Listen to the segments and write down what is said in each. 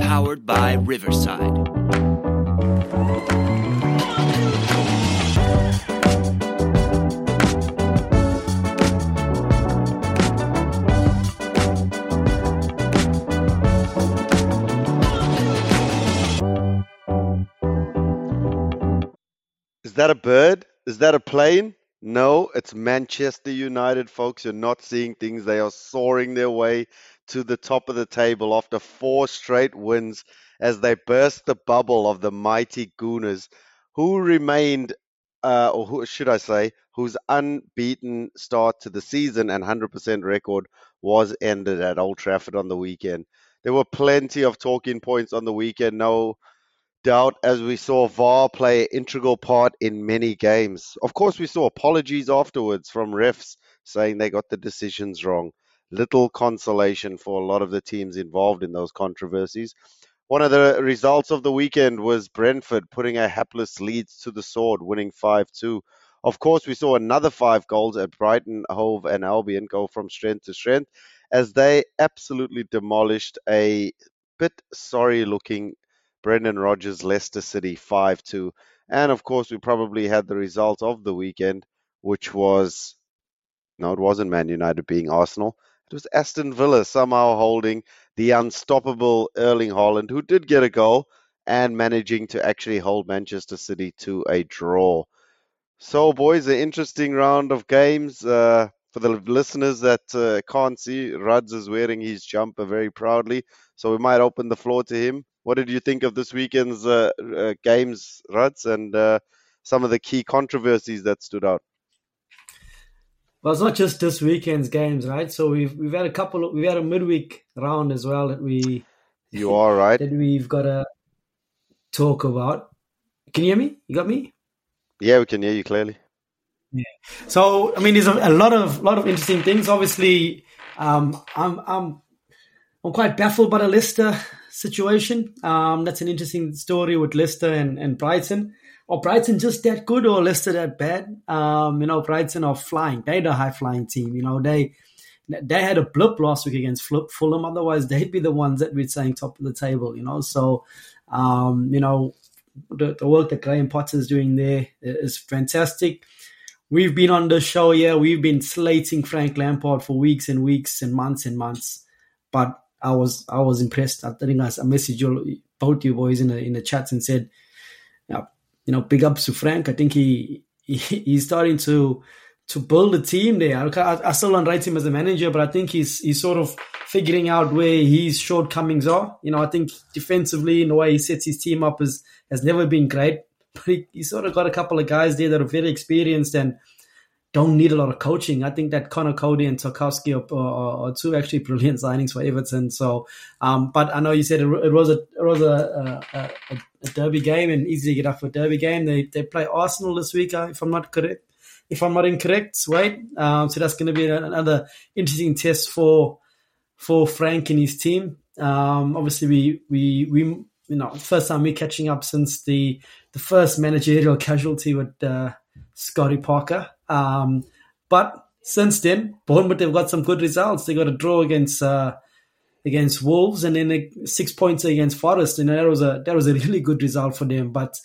Powered by Riverside. Is that a bird? Is that a plane? No, it's Manchester United, folks. You're not seeing things. They are soaring their way to the top of the table after four straight wins as they burst the bubble of the mighty Gooners, who remained, uh, or who should I say, whose unbeaten start to the season and 100% record was ended at Old Trafford on the weekend. There were plenty of talking points on the weekend. No doubt as we saw VAR play an integral part in many games. Of course, we saw apologies afterwards from refs saying they got the decisions wrong. Little consolation for a lot of the teams involved in those controversies. One of the results of the weekend was Brentford putting a hapless Leeds to the sword, winning 5 2. Of course, we saw another five goals at Brighton, Hove, and Albion go from strength to strength as they absolutely demolished a bit sorry looking Brendan Rodgers Leicester City 5 2. And of course, we probably had the result of the weekend, which was no, it wasn't Man United being Arsenal. It was Aston Villa somehow holding the unstoppable Erling Haaland, who did get a goal and managing to actually hold Manchester City to a draw. So, boys, an interesting round of games. Uh, for the listeners that uh, can't see, Ruds is wearing his jumper very proudly. So we might open the floor to him. What did you think of this weekend's uh, uh, games, Ruds, and uh, some of the key controversies that stood out? Well, it's not just this weekend's games, right? So we've we've had a couple. Of, we've had a midweek round as well that we. You are right. that we've got to talk about. Can you hear me? You got me? Yeah, we can hear you clearly. Yeah. So I mean, there's a, a lot of lot of interesting things. Obviously, um, I'm I'm I'm quite baffled by the Leicester situation. Um, that's an interesting story with Leicester and, and Brighton. Or Brighton just that good or Leicester that bad? Um, you know, Brighton are flying. They're the high flying team. You know, they they had a blip last week against Fulham. Otherwise, they'd be the ones that we'd saying top of the table. You know, so um, you know the, the work that Graham Potter is doing there is fantastic. We've been on the show, yeah. We've been slating Frank Lampard for weeks and weeks and months and months, but I was I was impressed. I think I messaged you, both you boys in the in the chats and said, you know, big ups to Frank. I think he, he he's starting to to build a team there. I, I still don't rate him as a manager, but I think he's he's sort of figuring out where his shortcomings are. You know, I think defensively in the way he sets his team up is has never been great. But he, he sort of got a couple of guys there that are very experienced and don't need a lot of coaching. I think that Conor Coady and Tarkowski are, are, are, two actually brilliant signings for Everton. So, um, but I know you said it, it was a it was a, a, a, derby game and easy to get up for a derby game. They they play Arsenal this week, uh, if I'm not correct. If I'm not incorrect, wait. Um, so that's going to be another interesting test for for Frank and his team. Um, obviously, we we we you know first time we're catching up since the the first managerial casualty with uh, Scotty Parker. Um, but since then, Bournemouth have got some good results. They got a draw against uh, against Wolves, and then a six points against Forest. And that was a that was a really good result for them. But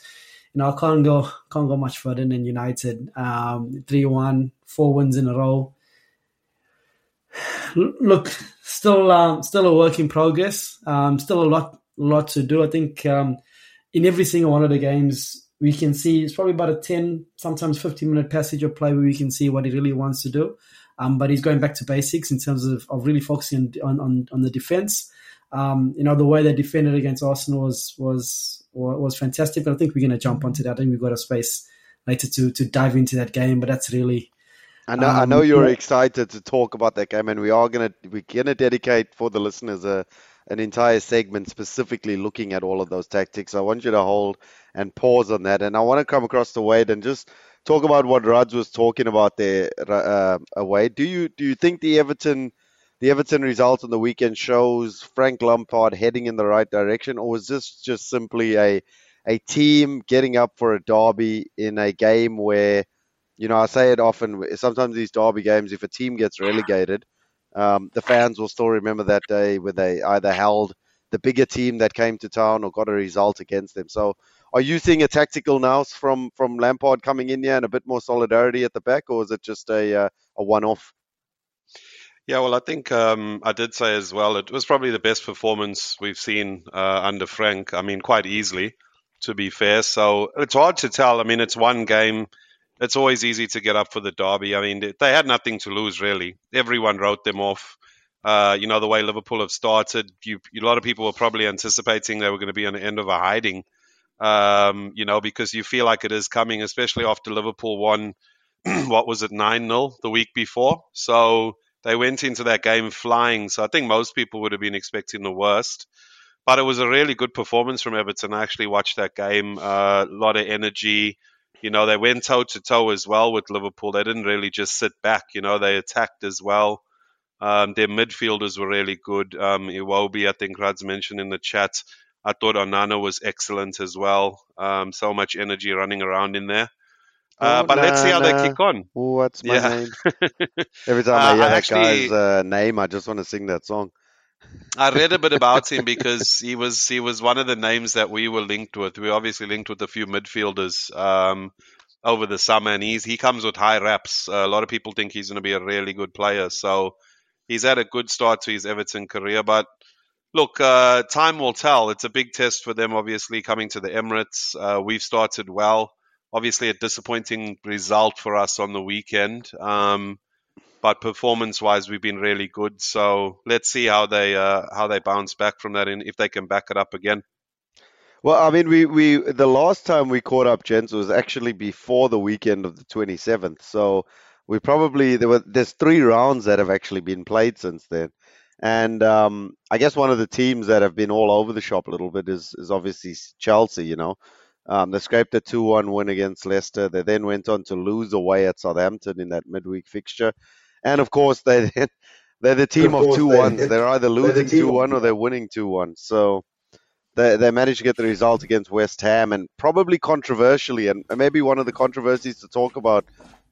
you know, I can't go can't go much further than United. Um, three one, four wins in a row. Look, still um, still a work in progress. Um, still a lot lot to do. I think um, in every single one of the games, we can see it's probably about a 10, sometimes 15 minute passage of play where we can see what he really wants to do. Um, but he's going back to basics in terms of, of really focusing on, on, on the defense. Um, you know, the way they defended against Arsenal was, was, was fantastic. But I think we're going to jump onto that. I think we've got a space later to, to dive into that game, but that's really, I know, um, I know you're yeah. excited to talk about that game, and we are gonna we're gonna dedicate for the listeners a an entire segment specifically looking at all of those tactics. I want you to hold and pause on that. And I want to come across to Wade and just talk about what Ruds was talking about there. Uh, uh, Wade, do you do you think the Everton the Everton result on the weekend shows Frank Lampard heading in the right direction, or was this just simply a a team getting up for a derby in a game where, you know, I say it often. Sometimes these derby games, if a team gets relegated, Um, the fans will still remember that day where they either held the bigger team that came to town or got a result against them. So, are you seeing a tactical nous from from Lampard coming in here and a bit more solidarity at the back, or is it just a uh, a one off? Yeah, well, I think um, I did say as well, it was probably the best performance we've seen uh, under Frank. I mean, quite easily, to be fair. So it's hard to tell. I mean, it's one game. It's always easy to get up for the derby. I mean, they had nothing to lose, really. Everyone wrote them off. Uh, you know, the way Liverpool have started, you, a lot of people were probably anticipating they were going to be on the end of a hiding, um, you know, because you feel like it is coming, especially after Liverpool won, what was it, 9 0 the week before. So they went into that game flying. So I think most people would have been expecting the worst. But it was a really good performance from Everton. I actually watched that game. Uh, a lot of energy. You know, they went toe to toe as well with Liverpool. They didn't really just sit back. You know, they attacked as well. Um, their midfielders were really good. Um, Iwobi, I think Rad's mentioned in the chat. I thought Onana was excellent as well. Um, so much energy running around in there. Uh, oh, but nah, let's see how nah. they kick on. What's my yeah. name? Every time uh, I hear that actually, guy's uh, name, I just want to sing that song. I read a bit about him because he was he was one of the names that we were linked with. We obviously linked with a few midfielders um, over the summer, and he's he comes with high reps. Uh, a lot of people think he's going to be a really good player. So he's had a good start to his Everton career, but. Look, uh, time will tell. It's a big test for them, obviously, coming to the Emirates. Uh, we've started well obviously a disappointing result for us on the weekend. Um, but performance-wise, we've been really good. So let's see how they uh, how they bounce back from that, and if they can back it up again. Well, I mean, we, we the last time we caught up, gents, was actually before the weekend of the 27th. So we probably there were there's three rounds that have actually been played since then. And um, I guess one of the teams that have been all over the shop a little bit is is obviously Chelsea. You know, um, they scraped a 2 1 win against Leicester. They then went on to lose away at Southampton in that midweek fixture. And of course, they they're the team of, of two ones. They, they're either losing 2 1 or they're winning 2 1. So they, they managed to get the result against West Ham and probably controversially, and maybe one of the controversies to talk about.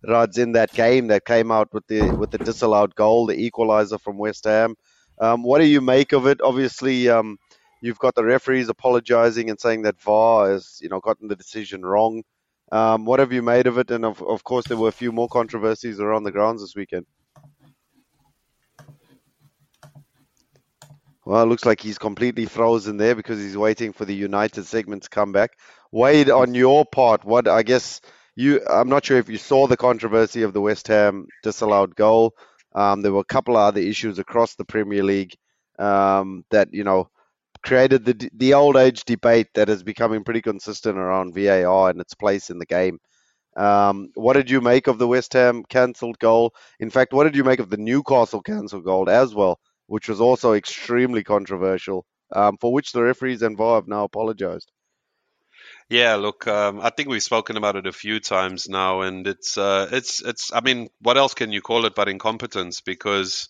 Rads in that game that came out with the with the disallowed goal, the equalizer from West Ham. Um, what do you make of it? Obviously, um, You've got the referees apologising and saying that VAR has, you know, gotten the decision wrong. Um, what have you made of it? And of, of course, there were a few more controversies around the grounds this weekend. Well, it looks like he's completely frozen there because he's waiting for the United segment to come back. Wade, on your part, what I guess you, I'm not sure if you saw the controversy of the West Ham disallowed goal. Um, there were a couple of other issues across the Premier League um, that you know created the the old age debate that is becoming pretty consistent around VAR and its place in the game. Um, what did you make of the West Ham cancelled goal? In fact, what did you make of the Newcastle cancelled goal as well, which was also extremely controversial, um, for which the referees involved now apologised? Yeah, look, um, I think we've spoken about it a few times now, and it's uh, it's it's. I mean, what else can you call it but incompetence? Because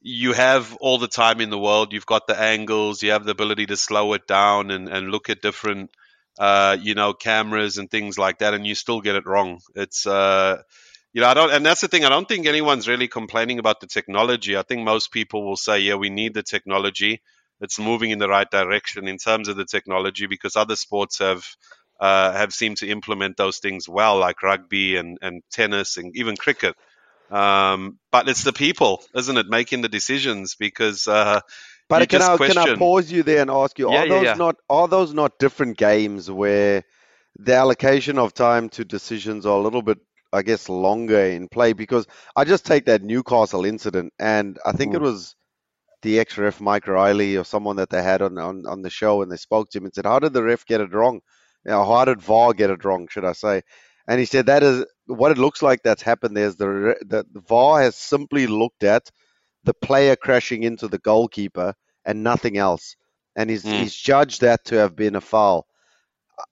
you have all the time in the world. You've got the angles. You have the ability to slow it down and, and look at different, uh, you know, cameras and things like that, and you still get it wrong. It's, uh, you know, I don't, and that's the thing. I don't think anyone's really complaining about the technology. I think most people will say, yeah, we need the technology. It's moving in the right direction in terms of the technology because other sports have. Uh, have seemed to implement those things well, like rugby and, and tennis and even cricket. Um, but it's the people, isn't it, making the decisions? Because uh, but can I question... can I pause you there and ask you: yeah, Are yeah, those yeah. not are those not different games where the allocation of time to decisions are a little bit, I guess, longer in play? Because I just take that Newcastle incident, and I think mm. it was the ex ref Mike Riley or someone that they had on, on on the show, and they spoke to him and said, "How did the ref get it wrong? You know, how did VAR get it wrong? Should I say?" And he said that is what it looks like that's happened there is the, the, the VAR has simply looked at the player crashing into the goalkeeper and nothing else. And he's, mm. he's judged that to have been a foul.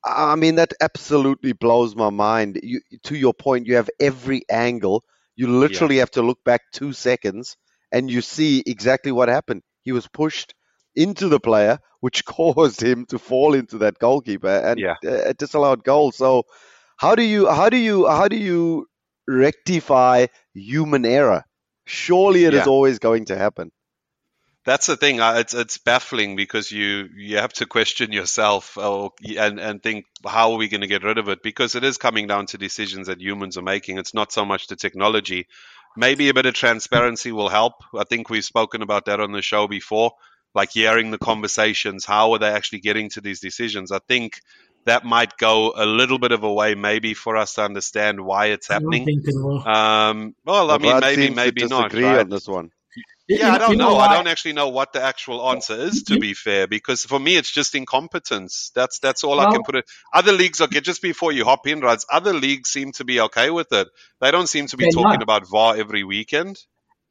I mean, that absolutely blows my mind. You, to your point, you have every angle. You literally yeah. have to look back two seconds and you see exactly what happened. He was pushed into the player, which caused him to fall into that goalkeeper and yeah. Uh, a disallowed goal. So how do you how do you how do you rectify human error? Surely it is Yeah. always going to happen. That's the thing. uh, It's it's baffling because you you have to question yourself or, and and think how are we going to get rid of it because it is coming down to decisions that humans are making. It's not so much the technology. Maybe a bit of transparency will help. I think we've spoken about that on the show before, like hearing the conversations. How are they actually getting to these decisions? I think that might go a little bit of a way, maybe for us to understand why it's I don't happening. think it will. Um, well, I But mean, Rod maybe, maybe not. disagree right? on this one. You- Yeah, you I don't you know. why? I don't actually know what the actual answer is. To be fair, because for me, it's just incompetence. That's that's all I can put it. Other leagues, okay, just before you hop in, Rods, other leagues seem to be okay with it. They don't seem to be talking not. about VAR every weekend.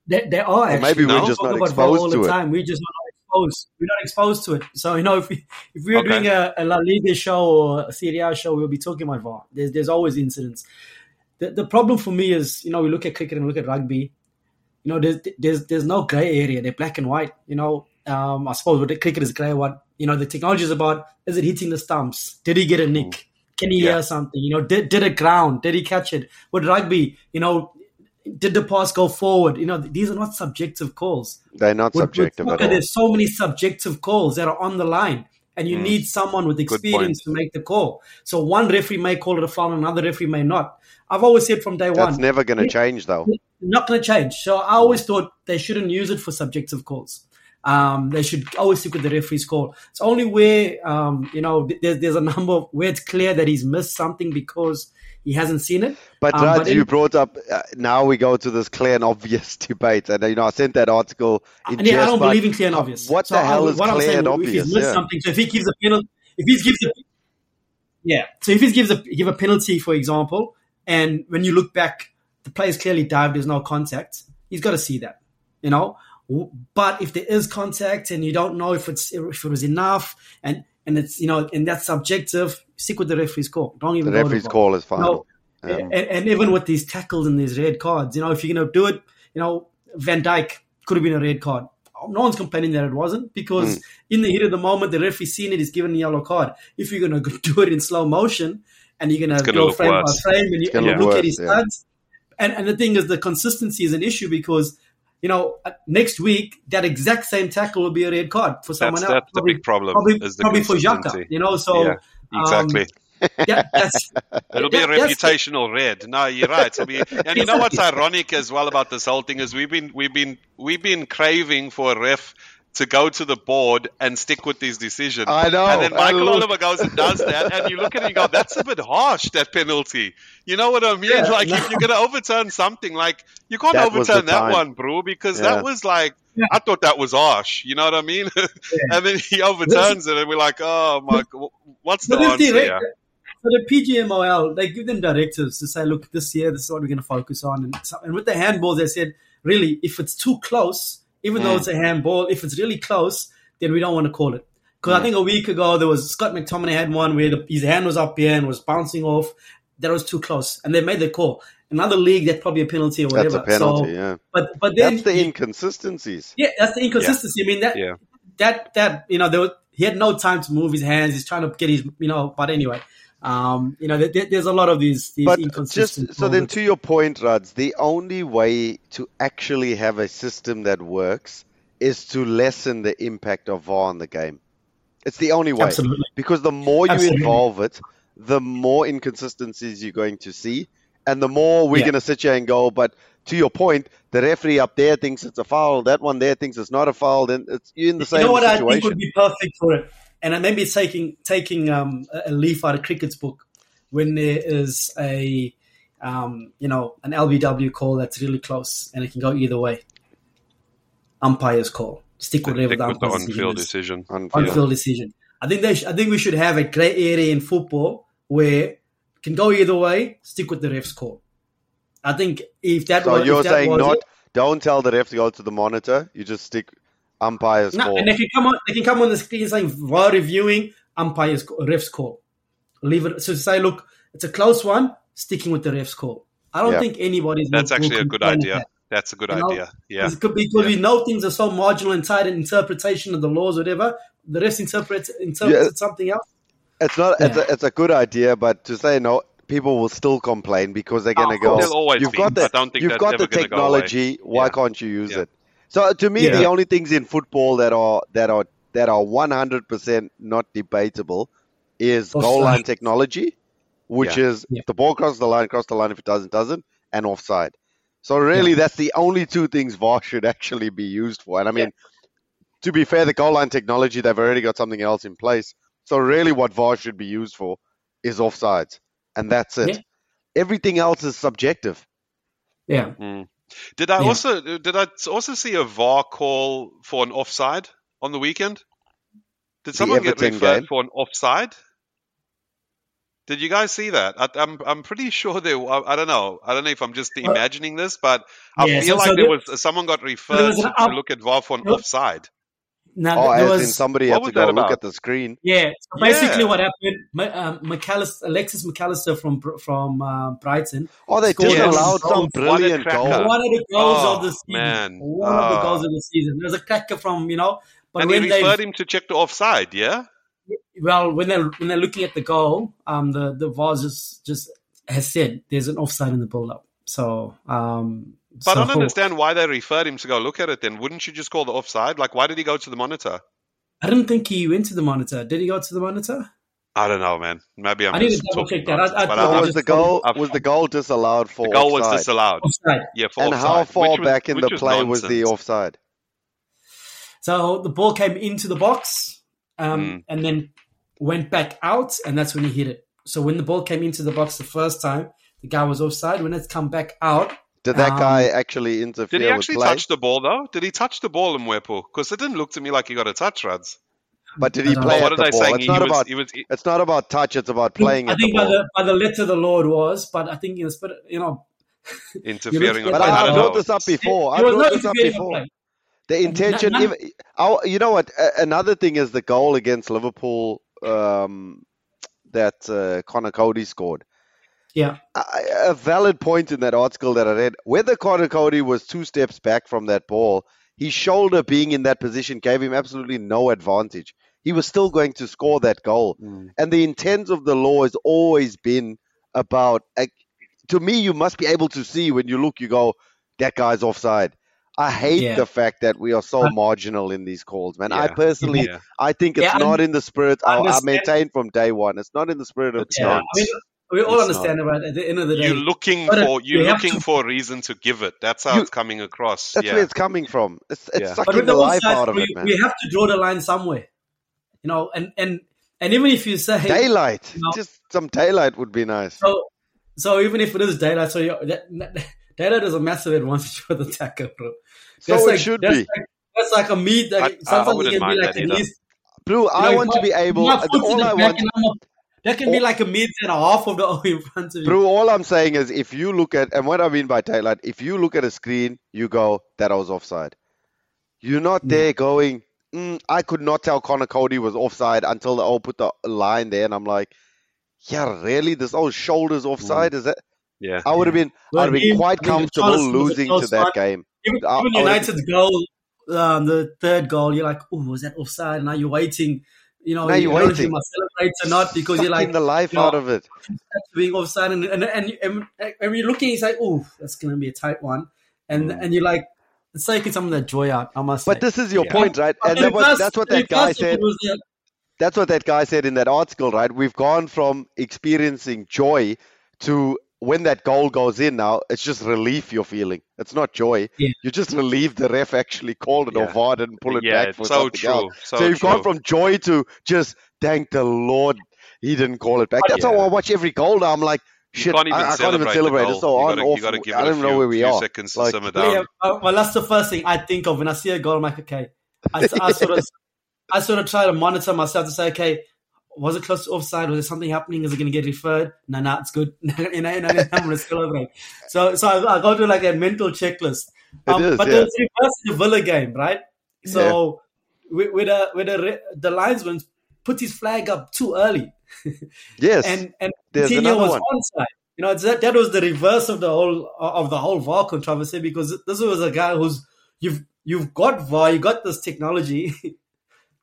There, there are actually. maybe we're We just not about VAR all exposed the to it. We're just not exposed. We're not exposed to it. So you know, if we if we were Okay. doing a, a La Liga show or a Serie A show, we'll be talking about VAR. There's there's always incidents. The the problem for me is, you know, we look at cricket and we look at rugby. You know, there's there's there's no grey area. They're black and white. You know, um, I suppose what the cricket is grey. What you know, the technology is about is it hitting the stumps? Did he get a nick? Can he Yeah. hear something? You know, did did it ground? Did he catch it? With rugby, you know, did the pass go forward? You know, these are not subjective calls. They're not With- with subjective at soccer. There's so many subjective calls that are on the line, and you Mm. need someone with experience to make the call. So one referee may call it a foul, another referee may not. I've always said from day That's one, That's never going to change, though. Not going to change. So I always thought they shouldn't use it for subjective calls. Um, they should always stick with the referee's call. It's only where um, you know there's, there's a number of where it's clear that he's missed something because he hasn't seen it. But Um, Raj, but you in- brought up. Uh, now we go to this clear and obvious debate, and you know I sent that article in And yeah, I don't but believe in clear and obvious. What So the I- hell is what I'm clear saying, and If obvious? he's missed Yeah. something, so if he gives a penalty, if he gives a yeah, so if he gives a give a penalty, for example, and when you look back, the player's clearly dived. There's no contact. He's got to see that, you know. But if there is contact and you don't know if it's if it was enough, and and it's you know and that's subjective, stick with the referee's call. Don't even go to referee's call is No, final. Um, and, and even with these tackles and these red cards, you know, if you're going to do it, you know, Van Dijk could have been a red card. No one's complaining that it wasn't because in the heat of the moment, the referee seen it, he's given a yellow card. If you're going to do it in slow motion and you're going to gonna go look frame worse. by frame and you, and you look look at his yeah. stats, and, and the thing is, the consistency is an issue because, you know, next week, that exact same tackle will be a red card for someone That's else. that's the big problem. Probably, probably for Xhaka, you know, so. Yeah, exactly. Um, yeah, that's, It'll be a that- reputational red. No, you're right. Be, and you know what's ironic as well about this whole thing is we've been we've been we've been craving for a ref to go to the board and stick with these decisions. I know. And then Michael look- Oliver goes and does that, and you look at it and you go, "That's a bit harsh. That penalty." You know what I mean? Yeah, like no. if you're going to overturn something, like you can't That overturn that one, bro, because Yeah. that was like. Yeah. I thought that was harsh. You know what I mean? and then he overturns it, and we're like, "Oh my, what's the But if answer?" the, here? so the PGMOL, they give them directives to say, look, this year, this is what we're going to focus on. And, so, and with the handballs, they said, really, if it's too close, even though Mm. it's a handball, if it's really close, then we don't want to call it. Because I Mm. think a week ago, there was Scott McTominay had one where the, his hand was up here and was bouncing off. That was too close. And they made the call. Another league, that's probably a penalty or whatever. That's a penalty. So, yeah, but, but then that's the inconsistencies. yeah, that's the inconsistency. I mean that Yeah. that that you know there was, he had no time to move his hands. He's trying to get his you know. But anyway, um, you know there, there- there's a lot of these these But inconsistent. just so then, to your point, Rads, the only way to actually have a system that works is to lessen the impact of VAR on the game. It's the only way. Absolutely. Because the more you Absolutely. involve it, the more inconsistencies you're going to see, and the more we're Yeah. going to sit here and go. But to your point, the referee up there thinks it's a foul. That one there thinks it's not a foul. Then it's you're in the same situation. you know what I think would be perfect for it, and uh, maybe it's taking taking um, a a leaf out of cricket's book when there is a um, you know an LBW call that's really close and it can go either way. Umpire's call. Stick with whatever Stick the with the umpire's decision on-field is. decision. On on field. field decision. I think they sh- I think we should have a grey area in football where it can go either way. Stick with the ref's call. I think if that So was, you're saying was not? it- Don't tell the ref to go to the monitor. You just stick umpire's no, call. and they can come on they can come on the screen saying VAR reviewing umpire's ref's call. Leave it. So say look, it's a close one. Sticking with the ref's call. I don't Yeah. think anybody's. That's will- will actually a good idea. that. That's a good You know, idea. Yeah. Because, because we know things are so marginal and tight in interpretation of the laws, whatever. The refs interpret interprets Yeah. it something else. It's not. It's, a, it's a good idea, but to say no, people will still complain because they're going to Of oh, go. course. There'll always You've be. got the I don't think you've got ever the gonna go technology. Why Yeah. can't you use Yeah. it? So to me, the only things in football that are that are that are 100% not debatable is goal line technology, which Yeah. is Yeah. if the ball crosses the line, cross the line. If it doesn't, doesn't, and offside. So really, that's the only two things VAR should actually be used for. And I mean, to be fair, the goal line technology they've already got something else in place. So really, what VAR should be used for is offsides, and that's it. Yeah. Everything else is subjective. Yeah. Mm. Did I Yeah. also did I also see a VAR call for an offside on the weekend? Did someone get referred for an offside? Did you guys see that? I, I'm I'm pretty sure there. I, I don't know. I don't know if I'm just imagining this, but I Yeah, feel so- like so there was someone got referred to, an to look at VAR for an there- offside. Now Oh, there as was in somebody what had to go that look at the screen. Yeah. So basically, Yeah. what happened? Um, Mac Allister, Alexis Mac Allister from from uh, Brighton. Oh, they Scored just Yes. allowed some brilliant cracker. goal. One of the goals Oh, of the season. man. One of the Oh. goals of the season. There's a cracker from you know, but and when they referred him to check the offside. Yeah. well when they are when they're looking at the goal, um, the the VAR just just has said there's an offside in the build up. So um, But I don't understand why they referred him to go look at it. Then wouldn't you just call the offside? Like, why did he go to the monitor? I didn't think he went to the monitor. Did he go to the monitor? I don't know, man. Maybe I'm I need to just double talking check that. I- I but thought I was the goal I've- was the goal disallowed for the goal was disallowed. Offside. Yeah, for and offside, how far was- back in which the play was the offside? So the ball came into the box, um, Mm. and then went back out, and that's when he hit it. So when the ball came into the box the first time, the guy was offside. When it's come back out, Did that Um, guy actually interfere Did he actually with play? touch the ball though? Did he touch the ball in Mwepu? Because it didn't look to me like he got a touch, Rads. But did he play know. what at are the they ball? saying? It's He not was, about he was, it's not about touch. It's about playing I at the think by ball. the by the letter the Lord was, but I think in the spirit, you know, interfering. But But I, I, don't I know. brought this up before. I He was brought not this up before. The intention, none- if, our, you know what? A- Another thing is the goal against Liverpool um, that uh, Conor Coady scored. Yeah, A, a valid point in that article that I read. Whether Conor Coady was two steps back from that ball, his shoulder being in that position gave him absolutely no advantage. He was still going to score that goal. Mm. And the intent of the law has always been about. uh, to me, you must be able to see when you look. You go, that guy's offside. I hate Yeah. the fact that we are so But- marginal in these calls, man. I personally, Yeah. I think it's Yeah, not in the spirit. I I, I maintain from day one, it's not in the spirit of It's yeah. not. I mean, we all It's understand about it. At the end of the day, You're looking uh, for you're you looking to- for a reason to give it. That's how You- it's coming across. That's yeah. where it's coming from. It's, it's Yeah. sucking the the life offside, out of we, it, man. we have to draw the line somewhere, you know, and and and even if you say Daylight, No. just some daylight would be nice. So, so even if it is daylight, so you, that, that, daylight is a massive advantage for the attacker, bro. So it like, should that's be. Like, that's like a meat that I- I sometimes wouldn't it can be like that at least. Blue, you I want to be able. my foot's All the I want. And I'm up- that can be like a meat and a half of the O in front of you. Brew, all I'm saying is if you look at, and what I mean by daylight, if you look at a screen, you go, that I was offside. You're not Yeah. there going, mm, I could not tell Conor Coady was offside until they all put the line there, and I'm like, yeah, really? This old shoulders offside? Is that? yeah. I would have been, Well, I'd have been quite I mean, comfortable Richarlison was a losing to that one. game. Even, I- even I would've goal, um, the third goal, you're like, oh, was that offside? And Now you're waiting. You know, Now you you're don't know if you waiting. must celebrate or not because you're Sucking like the life you know, out of it. being offside, and and and, and, and when you're looking, it's like, oh, that's going to be a tight one, and Mm. and you're like, it's taking some of that joy out. I must But say. this is your Yeah. point, right? But And that was, reverse- that's what that guy reverse of it said. was the- that's what that guy said in that article, right? We've gone from experiencing joy to when that goal goes in now, it's just relief you're feeling. It's not joy. Yeah. You just relieved the ref actually called it or Yeah. VAR didn't pull it yeah, back for so something true. else. So, So, you've true. gone from joy to just thank the Lord he didn't call it back. That's Yeah. how I watch every goal now. I'm like, You shit, can't even I, I can't even celebrate. celebrate. It's so goal. on you gotta, off. you give I it a don't few, know where we few are. seconds to Like- simmer Yeah, down. uh, well, that's the first thing I think of when I see a goal. I'm like, okay, I, I sort of, I sort of try to monitor myself to say, okay, was it close to offside? Was there something happening? Is it going to get referred? No, no, it's good. you know, you know, I'm going to celebrate. So, so I, I go to like a mental checklist. Um, It is, but yeah. it's reverse the Villa game, right? So, with, with a with a the linesman put his flag up too early, Yes. and and Coutinho was one. onside. You know, that that was the reverse of the whole of the whole VAR controversy because this was a guy who's you've you've got VAR, you got this technology.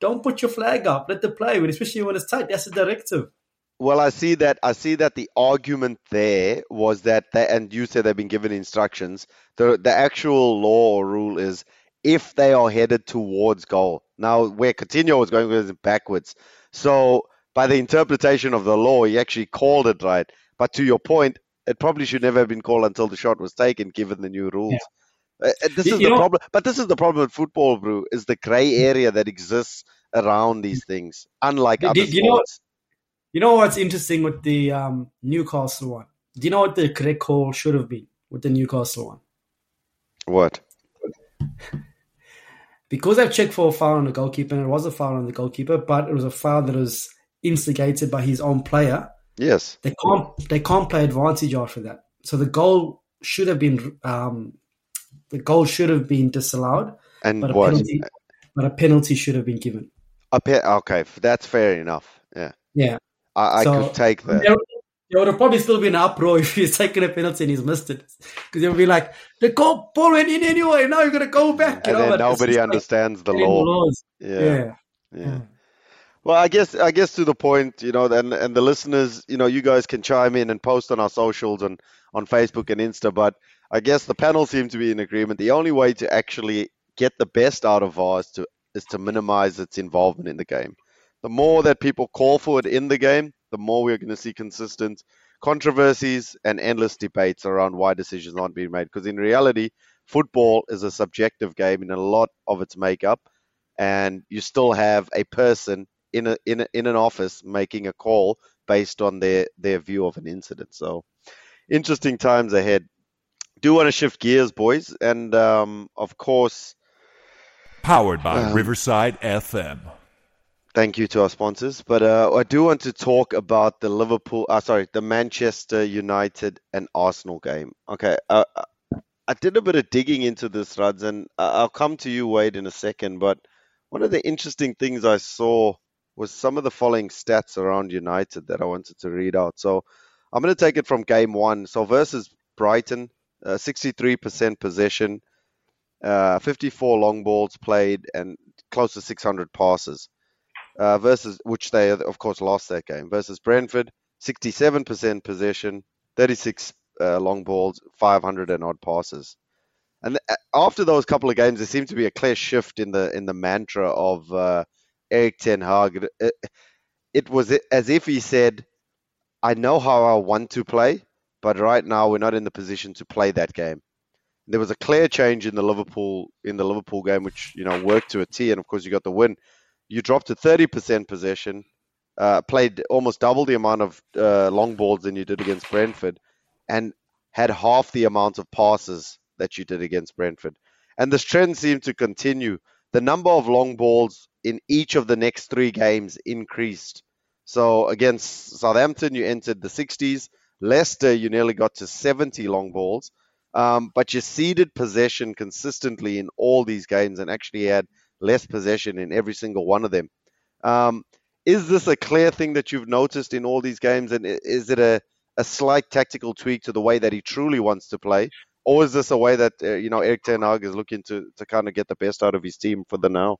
Don't put your flag up. Let the play, especially when it's tight. That's a directive. Well, I see that. I see that the argument there was that, they, and you said they've been given instructions. The the actual law or rule is if they are headed towards goal. Now, where Coutinho was going was backwards. So, by the interpretation of the law, he actually called it right. But to your point, it probably should never have been called until the shot was taken, given the new rules. Yeah. Uh, this is you the know, problem. But this is the problem with football, bro. Is the grey area that exists around these things, unlike do, other do, you sports. Know, you know what's interesting with the um, Newcastle one? Do you know what the correct call should have been with the Newcastle one? What? because I've checked for a foul on the goalkeeper, and it was a foul on the goalkeeper, but it was a foul that was instigated by his own player. Yes, they can't they can't play advantage after that. So the goal should have been um, the goal should have been disallowed, and but a penalty, but a penalty should have been given. A pe- okay, that's fair enough. Yeah, yeah. I, I so, could take that. There, there, would have probably still been an uproar if he's taken a penalty and he's missed it. Because they'll be like, the goal ball went in anyway, now you're to go back. You and know? then nobody understands like, the law. Yeah. yeah. yeah. Hmm. Well, I guess I guess to the point, you know, and and the listeners, you know, you guys can chime in and post on our socials and on Facebook and Insta. But I guess the panel seem to be in agreement. The only way to actually get the best out of VAR is to is to minimize its involvement in the game the more that people call for it in the game, the more we're going to see consistent controversies and endless debates around why decisions aren't being made. Because in reality, football is a subjective game in a lot of its makeup, and you still have a person in a in a, in an office making a call based on their their view of an incident. So, interesting times ahead. Do want to shift gears, boys, and um, of course, powered by um, Riverside FM. Thank you to our sponsors. But uh, I do want to talk about the Liverpool, uh, sorry, the Manchester United and Arsenal game. Okay. Uh, uh I did a bit of digging into this, Ruds, and I'll come to you, Wade, in a second. But one of the interesting things I saw was some of the following stats around United that I wanted to read out. So I'm going to take it from game one. So versus Brighton, uh, 63% possession, uh, 54 long balls played, and close to 600 passes uh, versus which they of course lost that game versus Brentford, 67% possession, 36 uh, long balls, 500 and odd passes. And uh, after those couple of games, there seemed to be a clear shift in the in the mantra of uh, Erik Ten Hag. It, it was as if he said, "I know how I want to play, but right now we're not in the position to play that game." There was a clear change in the Liverpool in the Liverpool game, which you know worked to a T, and of course you got the win you dropped to 30% possession, uh, played almost double the amount of uh, long balls than you did against Brentford, and had half the amount of passes that you did against Brentford. And this trend seemed to continue. The number of long balls in each of the next three games increased. So against Southampton, you entered the 60s. Leicester, you nearly got to 70 long balls. Um, but you ceded possession consistently in all these games and actually had less possession in every single one of them. Um, is this a clear thing that you've noticed in all these games, and is it a, a slight tactical tweak to the way that he truly wants to play, or is this a way that uh, you know Erik Ten Hag is looking to to kind of get the best out of his team for the now?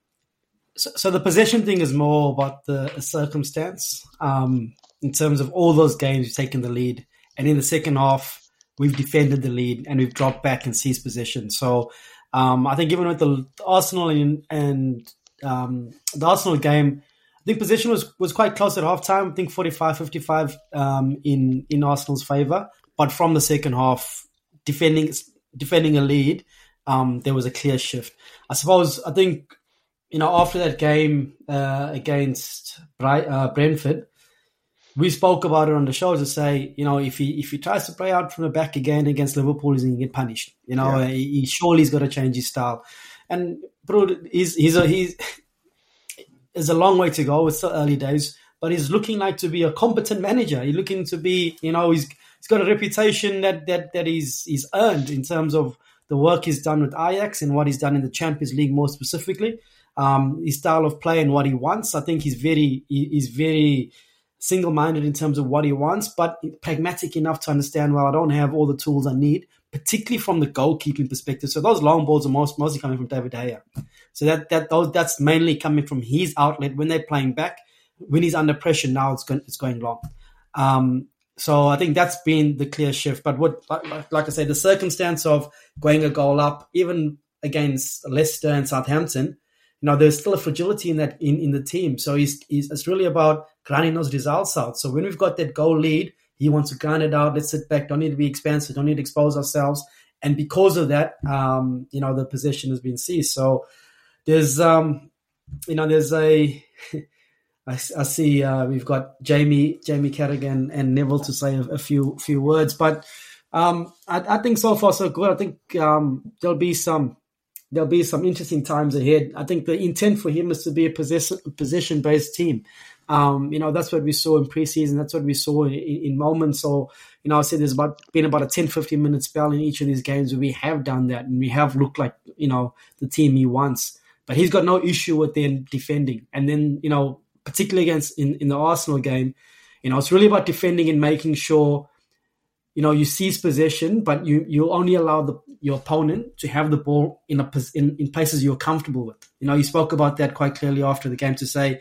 So, so the possession thing is more about the circumstance. Um, in terms of all those games, you've taken the lead, and in the second half, we've defended the lead and we've dropped back and seized possession. So um, I think even with the Arsenal and, and um, the Arsenal game, I think position was, was quite close at halftime. I think 45 55 um, in, in Arsenal's favour. But from the second half, defending defending a lead, um, there was a clear shift. I suppose, I think, you know, after that game uh, against uh, Brentford, we spoke about it on the show to say, you know, if he if he tries to play out from the back again against Liverpool, he's going to get punished. You know, yeah. he, he surely he's got to change his style. And bro, he's he's a he's there's a long way to go. It's still early days, but he's looking like to be a competent manager. He's looking to be, you know, he's he's got a reputation that that that he's he's earned in terms of the work he's done with Ajax and what he's done in the Champions League more specifically. Um, his style of play and what he wants. I think he's very he, he's very single minded in terms of what he wants, but pragmatic enough to understand, well, I don't have all the tools I need, particularly from the goalkeeping perspective. So those long balls are most, mostly coming from David De So that, that, those, that's mainly coming from his outlet when they're playing back. When he's under pressure now, it's going, it's going long. Um, so I think that's been the clear shift. But what, like, like I say, the circumstance of going a goal up, even against Leicester and Southampton, you know, there's still a fragility in that in, in the team. So he's, he's it's really about grinding those results out. So when we've got that goal lead, he wants to grind it out. Let's sit back. Don't need to be expensive. Don't need to expose ourselves. And because of that, um, you know, the position has been seized. So there's, um, you know, there's a. I, I see uh, we've got Jamie, Jamie Carragher and Neville to say a, a few few words, but um, I, I, think so far so good. I think um, there'll be some there'll be some interesting times ahead. I think the intent for him is to be a position based team. Um, you know, that's what we saw in preseason. That's what we saw in, in moments. So, you know, I said there's about been about a 10, 15 minute spell in each of these games where we have done that and we have looked like, you know, the team he wants. But he's got no issue with them defending. And then, you know, particularly against in, in the Arsenal game, you know, it's really about defending and making sure, you know, you seize possession, but you you only allow the your opponent to have the ball in a in, in places you're comfortable with. You know, you spoke about that quite clearly after the game to say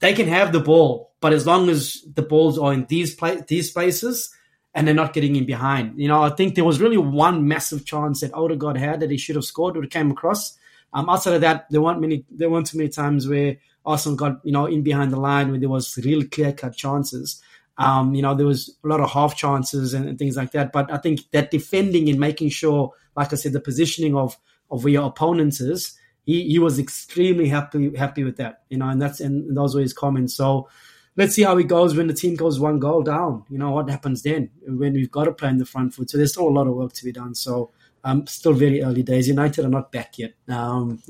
they can have the ball, but as long as the balls are in these play, these spaces and they're not getting in behind. You know, I think there was really one massive chance that Odegaard had that he should have scored or came across. Um, outside of that, there weren't many. There weren't too many times where Arsenal got you know in behind the line where there was really clear cut chances. Um, you know, there was a lot of half chances and, and, things like that. But I think that defending and making sure, like I said, the positioning of of where your opponents is, he, he was extremely happy happy with that. You know, and that's and those were his comments. So let's see how it goes when the team goes one goal down. You know, what happens then when we've got to play in the front foot. So there's still a lot of work to be done. So um, still very early days. United are not back yet. Um,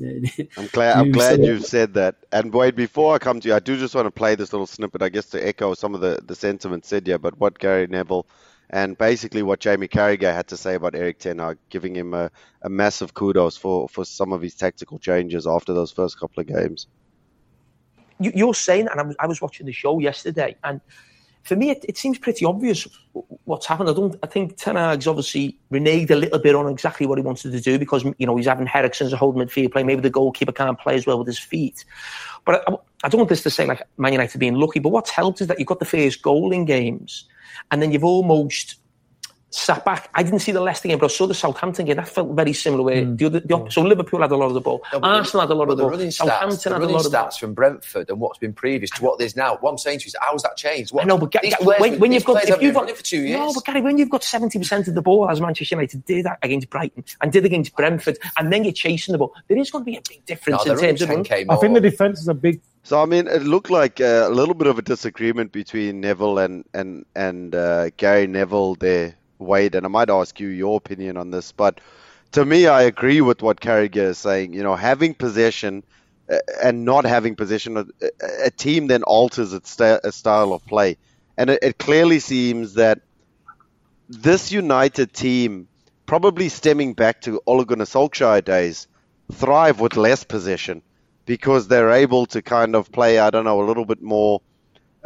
I'm glad. I'm glad you've said that. And wait, before I come to you, I do just want to play this little snippet, I guess, to echo some of the the sentiments said here. But what Gary Neville and basically what Jamie Carragher had to say about Erik Ten Hag, giving him a, a massive kudos for for some of his tactical changes after those first couple of games. You, are saying, and I was, I was watching the show yesterday, and for me, it, it, seems pretty obvious what's happened. I don't. I think Ten Hag's obviously reneged a little bit on exactly what he wanted to do because you know he's having Eriksen as a holding midfield play. Maybe the goalkeeper can't play as well with his feet. But I, I don't want this to say like Man United being lucky. But what's helped is that you've got the first goal in games, and then you've almost sat back. I didn't see the Leicester game, but I saw the Southampton game. That felt very similar. Way mm. the other, the op- so Liverpool had a lot of the ball. No, Arsenal had a lot of the, the ball. Southampton stats, had a lot of stats from Brentford and what's been previous to what there's now. What I'm saying to you is, how's that changed? What, I know, but Gary, when, when you've got if you've got for two years. no, but Gary, when you've got seventy percent of the ball as Manchester United did that against Brighton and did against Brentford, and then you're chasing the ball, there is going to be a big difference no, in terms of. I think the defense is a big so I mean, it looked like uh, a little bit of a disagreement between Neville and and and uh, Gary Neville there Wade, and I might ask you your opinion on this, but to me, I agree with what Carragher is saying. You know, having possession uh, and not having possession, a, a team then alters its style of play, and it, it clearly seems that this United team, probably stemming back to Ole Gunnar Solskjaer days, thrive with less possession because they're able to kind of play, I don't know, a little bit more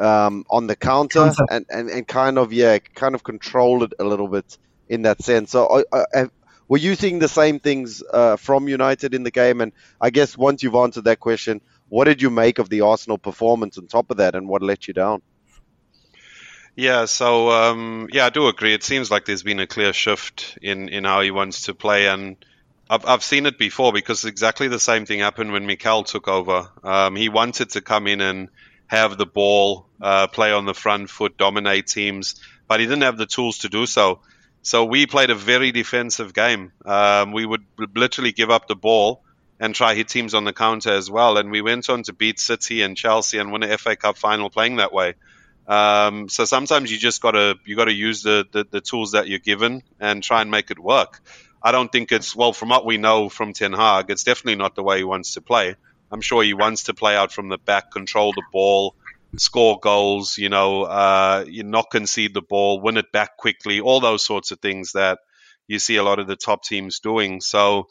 um, on the counter, And, and, and kind of yeah, kind of control it a little bit in that sense. So, uh, uh, were you seeing the same things uh, from United in the game? And I guess once you've answered that question, what did you make of the Arsenal performance on top of that, and what let you down? Yeah, so um, yeah, I do agree. It seems like there's been a clear shift in, in how he wants to play, and I've I've seen it before because exactly the same thing happened when Mikel took over. Um, he wanted to come in and have the ball, uh, play on the front foot, dominate teams, but he didn't have the tools to do so. So we played a very defensive game. Um, we would literally give up the ball and try hit teams on the counter as well. And we went on to beat City and Chelsea and win an FA Cup final playing that way. Um, so sometimes you just gotta you gotta use the, the, the tools that you're given and try and make it work. I don't think it's well from what we know from Ten Hag. It's definitely not the way he wants to play. I'm sure he wants to play out from the back, control the ball, score goals, you know, uh, you not concede the ball, win it back quickly, all those sorts of things that you see a lot of the top teams doing. So,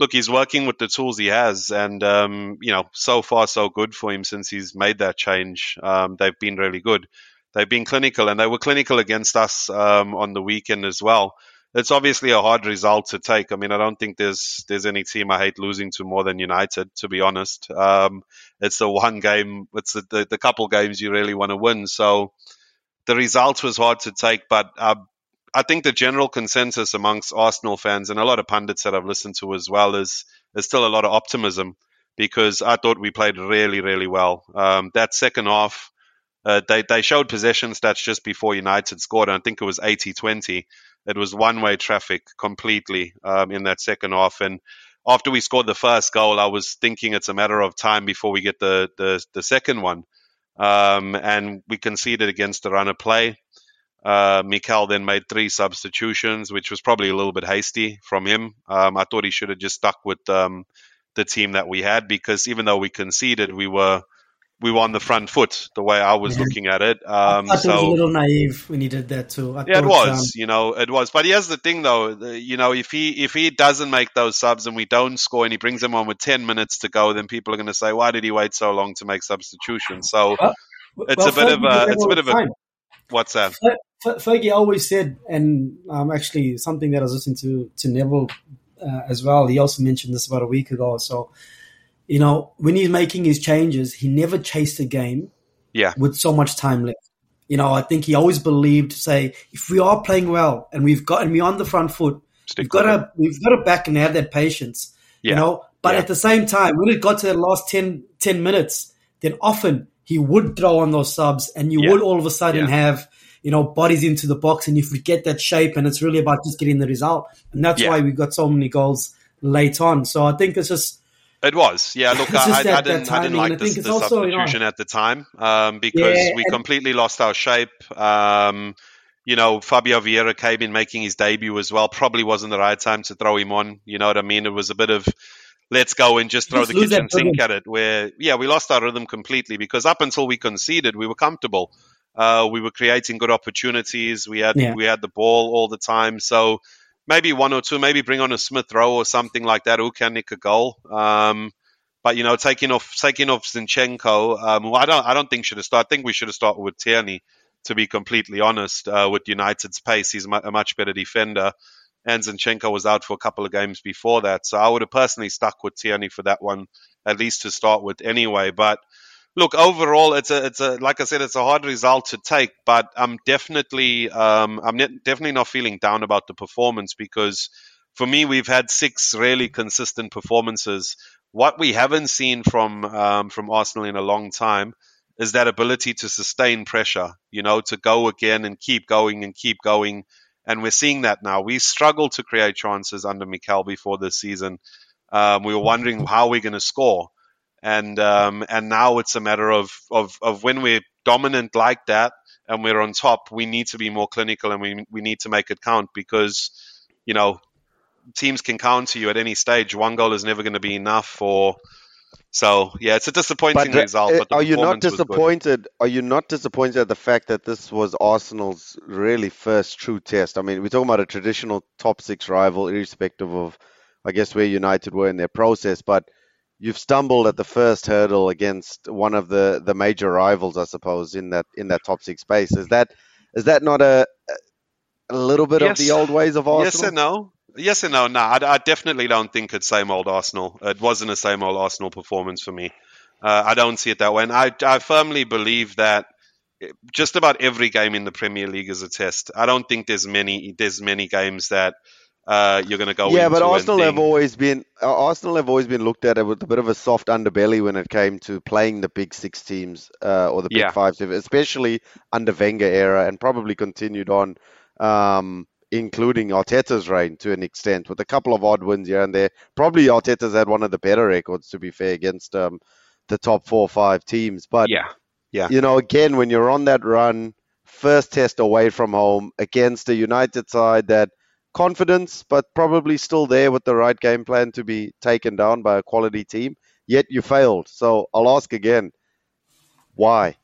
look, he's working with the tools he has, and um, you know, so far so good for him since he's made that change. Um, they've been really good. They've been clinical, and they were clinical against us um, on the weekend as well it's obviously a hard result to take. I mean, I don't think there's there's any team I hate losing to more than United, to be honest. Um, it's the one game, it's the, the, the couple games you really want to win. So, the result was hard to take, but uh, I think the general consensus amongst Arsenal fans and a lot of pundits that I've listened to as well is there's still a lot of optimism because I thought we played really, really well. Um, that second half, uh, they, they showed possession stats just before United scored. And I think it was 80 20. It was one way traffic completely um, in that second half. And after we scored the first goal, I was thinking it's a matter of time before we get the, the, the second one. Um, and we conceded against the run of play. Uh, Mikel then made three substitutions, which was probably a little bit hasty from him. Um, I thought he should have just stuck with um, the team that we had because even though we conceded, we were we were on the front foot. The way I was yeah. looking at it, um, I so it was a little naive when he did that too. I yeah, it was. um, you know, it was. But here's the thing, though. The, you know, if he if he doesn't make those subs and we don't score and he brings them on with ten minutes to go, then people are going to say, "Why did he wait so long to make substitutions?" So Well, it's well, a bit of a it's a bit of a what's that? Fer- Fer- Fergie always said, and um, actually something that I was listening to to Neville uh, as well. He also mentioned this about a week ago. So, you know, when he's making his changes, he never chased a game Yeah, with so much time left. You know, I think he always believed, say, if we are playing well and we've got and we're on the front foot, stick we've got it. to we've got to back and have that patience. Yeah. You know, but Yeah. at the same time, when it got to the last 10, 10 minutes, then often he would throw on those subs, and you Yeah. would all of a sudden have you know bodies into the box, and if we get that shape, and it's really about just getting the result, and that's why we got so many goals late on. So I think it's just It was, yeah. Look, I, I, that- I didn't, I didn't like I the, think it's also, you know- substitution at the time um, because Yeah, we completely lost our shape. Um, you know, Fabio Vieira came in making his debut as well. Probably wasn't the right time to throw him on. You know what I mean? It was a bit of let's go and just throw Just the kitchen sink at it. Where yeah, we lost our rhythm completely because up until we conceded, we were comfortable. Uh, we were creating good opportunities. We had Yeah. we had the ball all the time. So maybe one or two, maybe bring on a Smith Rowe or something like that who can nick a goal. Um, but you know, taking off taking off Zinchenko, um, I don't I don't think should have started. I think we should have started with Tierney. To be completely honest, uh, with United's pace, he's a much better defender. And Zinchenko was out for a couple of games before that, so I would have personally stuck with Tierney for that one, at least to start with anyway. But look, overall, it's a it's a like I said, it's a hard result to take. But I'm definitely um, I'm ne- definitely not feeling down about the performance because for me, we've had six really consistent performances. What we haven't seen from um, from Arsenal in a long time is that ability to sustain pressure. You know, to go again and keep going and keep going. And we're seeing that now. We struggled to create chances under Mikel before this season. Um, we were wondering how we're going to score, and um, and now it's a matter of, of of when we're dominant like that and we're on top, we need to be more clinical and we we need to make it count because you know teams can counter you at any stage. One goal is never going to be enough. Or so yeah, it's a disappointing uh, result. But are you not performance was good. disappointed? Are you not disappointed at the fact that this was Arsenal's really first true test? I mean, we're talking about a traditional top six rival, irrespective of, I guess, where United were in their process. But you've stumbled at the first hurdle against one of the, the major rivals, I suppose, in that in that top six space. Is that is that not a a little bit of the old ways of Arsenal? Yes and no. Yes and no. No, I, I definitely don't think it's same old Arsenal. It wasn't a same old Arsenal performance for me. Uh, I don't see it that way, and I, I firmly believe that just about every game in the Premier League is a test. I don't think there's many there's many games that uh, you're going to go yeah, but Arsenal have always been uh, Arsenal have always been looked at with a bit of a soft underbelly when it came to playing the big six teams uh, or the big Yeah. five teams, especially under Wenger era, and probably continued on, um, including Arteta's reign to an extent, with a couple of odd wins here and there. Probably Arteta's had one of the better records, to be fair, against um, the top four or five teams. But yeah, yeah. you know, again, when you're on that run, first test away from home against a United side that confidence, but probably still there with the right game plan to be taken down by a quality team, yet you failed. So I'll ask again, why?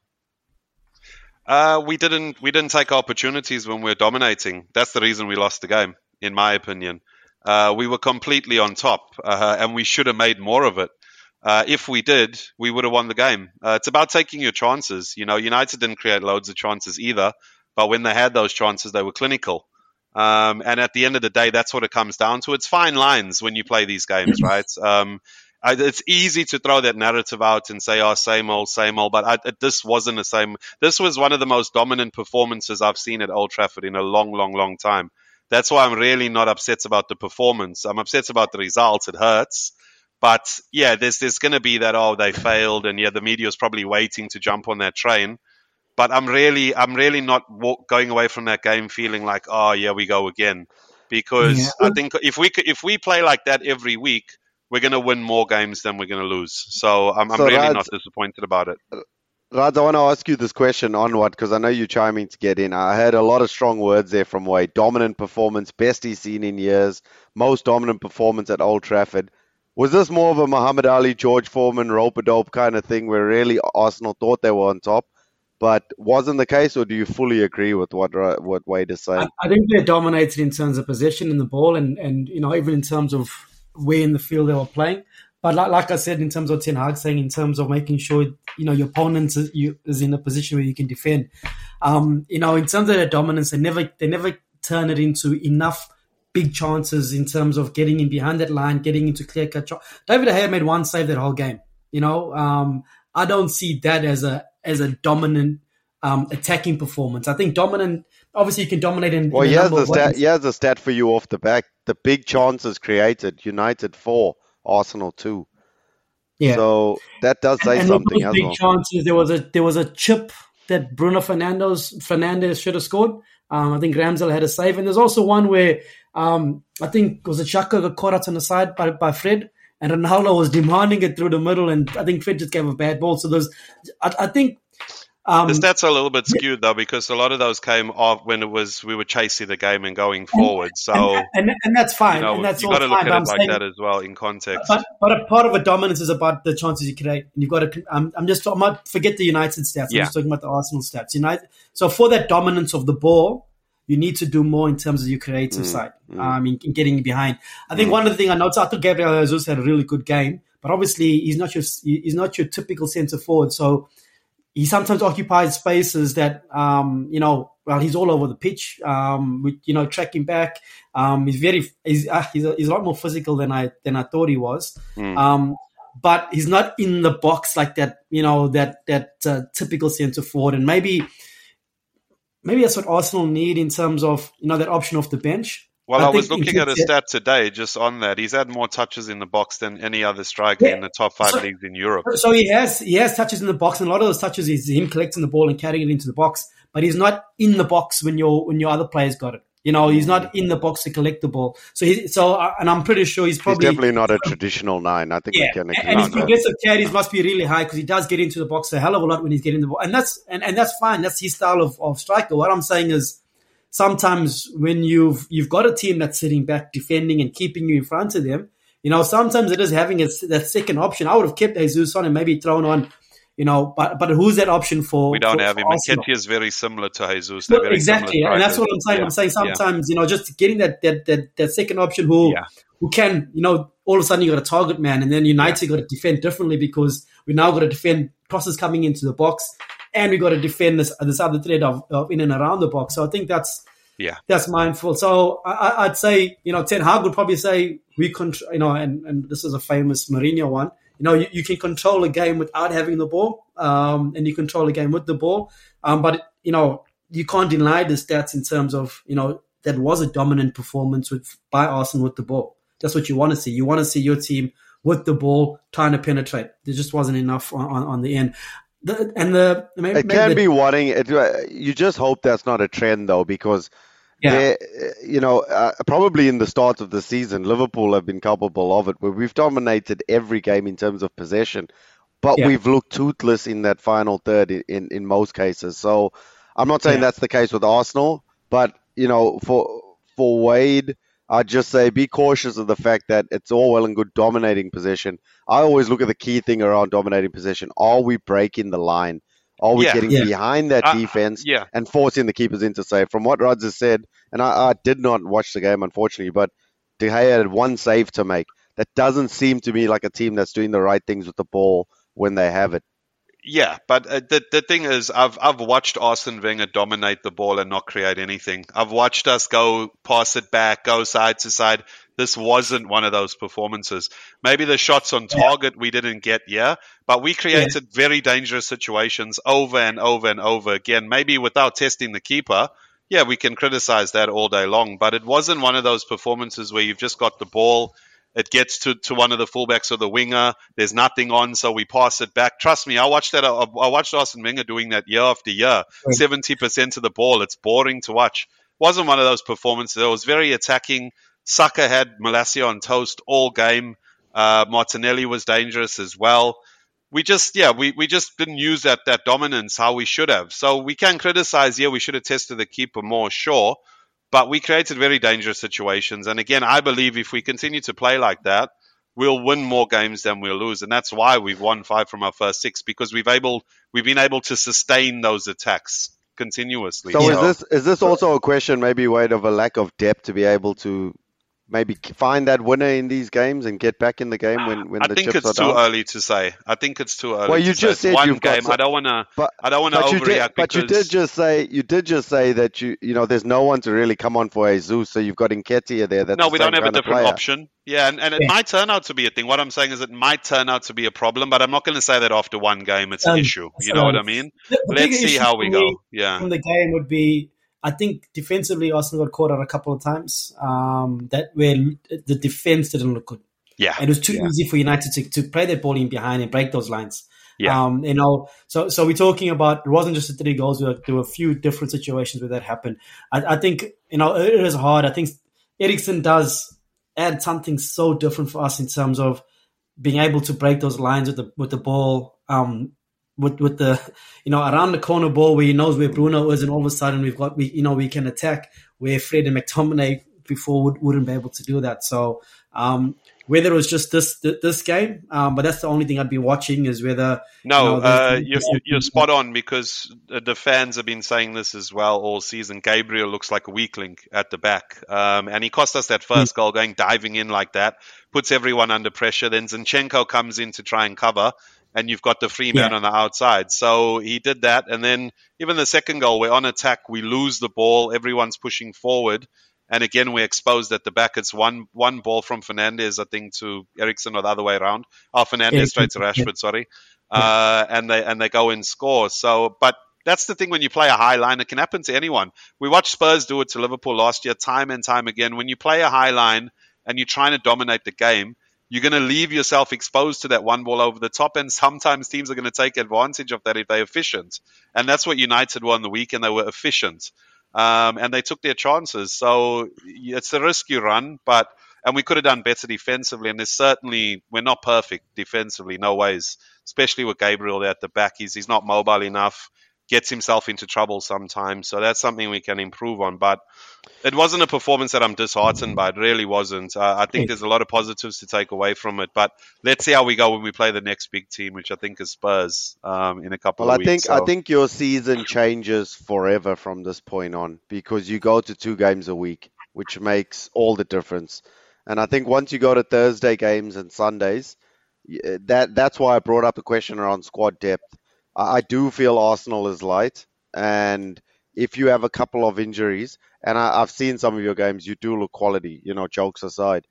Uh, we didn't we didn't take opportunities when we were dominating. That's the reason we lost the game, in my opinion. Uh, we were completely on top, uh, and we should have made more of it. Uh, if we did, we would have won the game. Uh, it's about taking your chances. You know, United didn't create loads of chances either, but when they had those chances, they were clinical. Um, and at the end of the day, that's what it comes down to. It's fine lines when you play these games, right? Um, I, it's easy to throw that narrative out and say, "Oh, same old, same old." But I, it, this wasn't the same. This was one of the most dominant performances I've seen at Old Trafford in a long, long, long time. That's why I'm really not upset about the performance. I'm upset about the results. It hurts. But yeah, there's there's going to be that oh they failed and yeah the media is probably waiting to jump on that train. But I'm really I'm really not walk, going away from that game feeling like oh yeah we go again because Yeah. I think if we if we play like that every week we're going to win more games than we're going to lose. So I'm, I'm So really not disappointed about it. Rads, I want to ask you this question on what, because I know you're chiming to get in. I heard a lot of strong words there from Wade. Dominant performance, best he's seen in years, most dominant performance at Old Trafford. Was this more of a Muhammad Ali, George Foreman, rope a dope kind of thing where really Arsenal thought they were on top, but wasn't the case, or do you fully agree with what what Wade is saying? I, I think they dominated in terms of possession in the ball, and and you know even in terms of where in the field they were playing. But like, like I said, in terms of Ten Hag saying, in terms of making sure you know your opponent is, you, is in a position where you can defend. Um, you know, in terms of their dominance, they never they never turn it into enough big chances in terms of getting in behind that line, getting into clear cut. David De made one save that whole game. You know, um, I don't see that as a as a dominant um, attacking performance. I think dominant. Obviously, you can dominate in. Well, in a here's the stat. Here's the stat for you off the back. The big chances created: United four, Arsenal two. Yeah. So that does say and something those big well. chances. There was a there was a chip that Bruno Fernandes Fernandez should have scored. Um, I think Ramsdale had a save, and there's also one where um, I think was a Xhaka got caught out on the side by, by Fred, and Ronaldo was demanding it through the middle, and I think Fred just gave a bad ball. So there's, I, I think, um, The stats are a little bit skewed though because a lot of those came off when it was we were chasing the game and going forward. So and, and, and that's fine, you know and that's you all got to look but at it like saying- that as well in context. But but a part of a dominance is about the chances you create. And you've got to. I'm, I'm just. I'm not forget the United stats. I'm Yeah. just talking about the Arsenal stats. United. So for that dominance of the ball, you need to do more in terms of your creative Mm, side. Um, in, in getting behind. I think one of the things I noticed. I thought Gabriel Jesus had a really good game, but obviously he's not your he's not your typical centre forward. So he sometimes occupies spaces that um, you know well he's all over the pitch um, with you know tracking back um, he's very he's, uh, he's, a, he's a lot more physical than I than I thought he was Mm. um, but he's not in the box like that you know that that uh, typical centre forward and maybe maybe that's what Arsenal need in terms of you know that option off the bench Well, I I, was looking at a stat today just on that. He's had more touches in the box than any other striker Yeah. in the top five So- leagues in Europe. So he has he has touches in the box, and a lot of those touches is him collecting the ball and carrying it into the box. But he's not in the box when your when your other players got it. You know, he's not in the box to collect the ball. So he so uh, and I'm pretty sure he's He's probably definitely not a traditional nine. I think yeah, we can and, agree and his progressive carries must be really high because he does get into the box a hell of a lot when he's getting the ball, and that's and, and that's fine. That's his style of, of striker. What I'm saying is, sometimes when you've you've got a team that's sitting back, defending and keeping you in front of them, you know, sometimes it is having a, that second option. I would have kept Jesus on and maybe thrown on, you know, but but who's that option for? We don't for, have him. for is very similar to Jesus. Well, exactly, and that's what. I'm saying. Yeah. I'm saying Yeah. sometimes, you know, just getting that that that, that second option who Yeah. who can, you know, all of a sudden you got a target man, and then United got to defend differently because we now got to defend crosses coming into the box, and we got to defend this this other thread of, of in and around the box. So I think that's Yeah. that's mindful. So I, I'd say, you know, Ten Hag would probably say we control, you know, and, and this is a famous Mourinho one. You know, you, you can control a game without having the ball, um, and you control a game with the ball. Um, but you know, you can't deny the stats in terms of you know that was a dominant performance with by Arsenal with the ball. That's what you want to see. You want to see your team with the ball trying to penetrate. There just wasn't enough on, on, on the end. The, and the maybe, It can the, be wanting. It, uh, you just hope that's not a trend, though, because yeah. there- you know, uh, probably in the start of the season, Liverpool have been culpable of it, where we've dominated every game in terms of possession, but Yeah. we've looked toothless in that final third in, in, in most cases. So I'm not saying Yeah. that's the case with Arsenal, but you know, for for Wade, I'd just say be cautious of the fact that it's all well and good dominating possession. I always look at the key thing around dominating possession. Are we breaking the line? Are we Yeah. getting Yeah. behind that Uh, defense Yeah. and forcing the keepers into save? From what Rods has said, and I, I did not watch the game unfortunately, but De Gea had one save to make. That doesn't seem to me like a team that's doing the right things with the ball when they have it. Yeah, but uh, the the thing is, I've I've watched Arsene Wenger dominate the ball and not create anything. I've watched us go pass it back, go side to side. This wasn't one of those performances. Maybe the shots on target we didn't get, yeah, but we created yeah. very dangerous situations over and over and over again. Maybe without testing the keeper, yeah, we can criticize that all day long, but it wasn't one of those performances where you've just got the ball it gets to, to one of the fullbacks or the winger. There's nothing on, so we pass it back. Trust me, I watched that. I, I watched Arsene Wenger doing that year after year. Seventy percent of the ball. It's boring to watch. wasn't one of those performances. It was very attacking. Saka had Malacia on toast all game. Uh, Martinelli was dangerous as well. We just, yeah, we, we just didn't use that that dominance how we should have. So we can criticize. Yeah, we should have tested the keeper more, sure. But we created very dangerous situations. And again, I believe if we continue to play like that, we'll win more games than we'll lose. And that's why we've won five from our first six because we've able we've been able to sustain those attacks continuously. So, so is this is this also a question maybe Wade of a lack of depth to be able to maybe find that winner in these games and get back in the game when, when I the think chips it's are too down? early to say. I think it's too early. Well, you just say. said one you've game. got I don't want to. But I don't want to but you overreact. did, but you did just say you did just say that you you know there's no one to really come on for Jesus, so you've got Nketiah there. That's no, the we same don't have a different player. option. Yeah, and, and it Yeah. might turn out to be a thing. What I'm saying is it might turn out to be a problem, but I'm not going to say that after one game it's an Um, issue. You so know what I mean? The, the Let's see how for we me go. Yeah. From the game would be, I think defensively, Arsenal got caught out a couple of times. Um, that where the defense didn't look good. Yeah. And it was too Yeah. easy for United to, to play that ball in behind and break those lines. Yeah. Um, you know, so so we're talking about it wasn't just the three goals. There were, there were a few different situations where that happened. I, I think you know it is hard. I think Eriksen does add something so different for us in terms of being able to break those lines with the with the ball. Um, with with the you know around the corner ball where he knows where Bruno is, and all of a sudden we've got we you know we can attack where Fred and McTominay before would, wouldn't be able to do that. So um, whether it was just this this game, um, but that's the only thing I'd be watching is whether No, you know, uh, you're, you're spot on because uh, the fans have been saying this as well all season. Gabriel looks like a weak link at the back, um, and he cost us that first goal going diving in like that, puts everyone under pressure. Then Zinchenko comes in to try and cover, and you've got the free man Yeah. on the outside. So he did that, and then even the second goal, we're on attack, we lose the ball, everyone's pushing forward. And again, we're exposed at the back. It's one one ball from Fernandes, I think, to Eriksen or the other way around. Oh, Fernandes straight to Rashford, sorry. Uh, and they and they go and score. So, but that's the thing when you play a high line, it can happen to anyone. We watched Spurs do it to Liverpool last year, time and time again. When you play a high line and you're trying to dominate the game, you're going to leave yourself exposed to that one ball over the top, and sometimes teams are going to take advantage of that if they're efficient. And that's what United were on the weekend. They were efficient, um, and they took their chances. So it's a risk you run, but and we could have done better defensively. And there's certainly we're not perfect defensively, no ways. Especially with Gabriel at the back, he's he's not mobile enough. Gets himself into trouble sometimes, so that's something we can improve on. But it wasn't a performance that I'm disheartened by. It really wasn't. Uh, I think there's a lot of positives to take away from it. But let's see how we go when we play the next big team, which I think is Spurs um, in a couple Well, of I think weeks. I think your season changes forever from this point on because you go to two games a week, which makes all the difference. And I think once you go to Thursday games and Sundays, that that's why I brought up the question around squad depth. I, I do feel Arsenal is light, and if you have a couple of injuries, and I, I've seen some of your games, you do look quality. You know, jokes aside,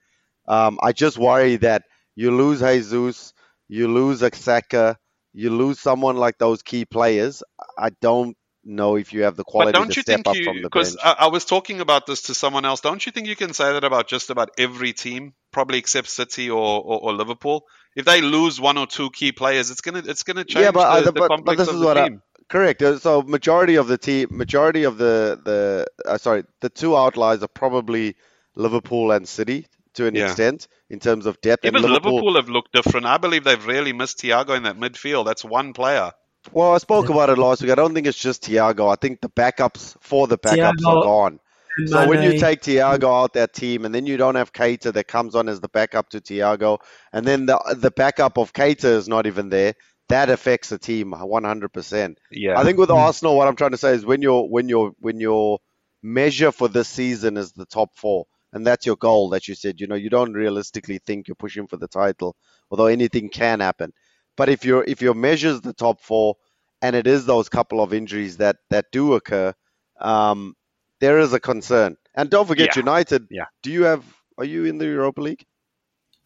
um, I just worry that you lose Jesus, you lose Saka, you lose someone like those key players. I don't know if you have the quality But don't to you step think up you? from the Because bench. I, I was talking about this to someone else. Don't you think you can say that about just about every team, probably except City or, or, or Liverpool? If they lose one or two key players, it's gonna it's gonna change yeah, but, I- the, the but, but this of is the what I, team. correct. Uh, So majority of the team, majority of the the uh, sorry, the two outliers are probably Liverpool and City to an Yeah. extent in terms of depth. Even and Liverpool, have looked different. I believe they've really missed Thiago in that midfield. That's one player. Well, I spoke about it last week. I don't think it's just Thiago. I think the backups for the backups Thiago are gone. And So when you take Thiago out that team, and then you don't have Keita that comes on as the backup to Thiago, and then the the backup of Keita is not even there, that affects the team 100%. Yeah, I think with Arsenal, what I'm trying to say is when your when your when your measure for this season is the top four, and that's your goal that you said, you know, you don't realistically think you're pushing for the title, although anything can happen. But if your if your measures the top four, and it is those couple of injuries that that do occur, um, there is a concern. And don't forget, Yeah. United. Yeah. Do you have? Are you in the Europa League?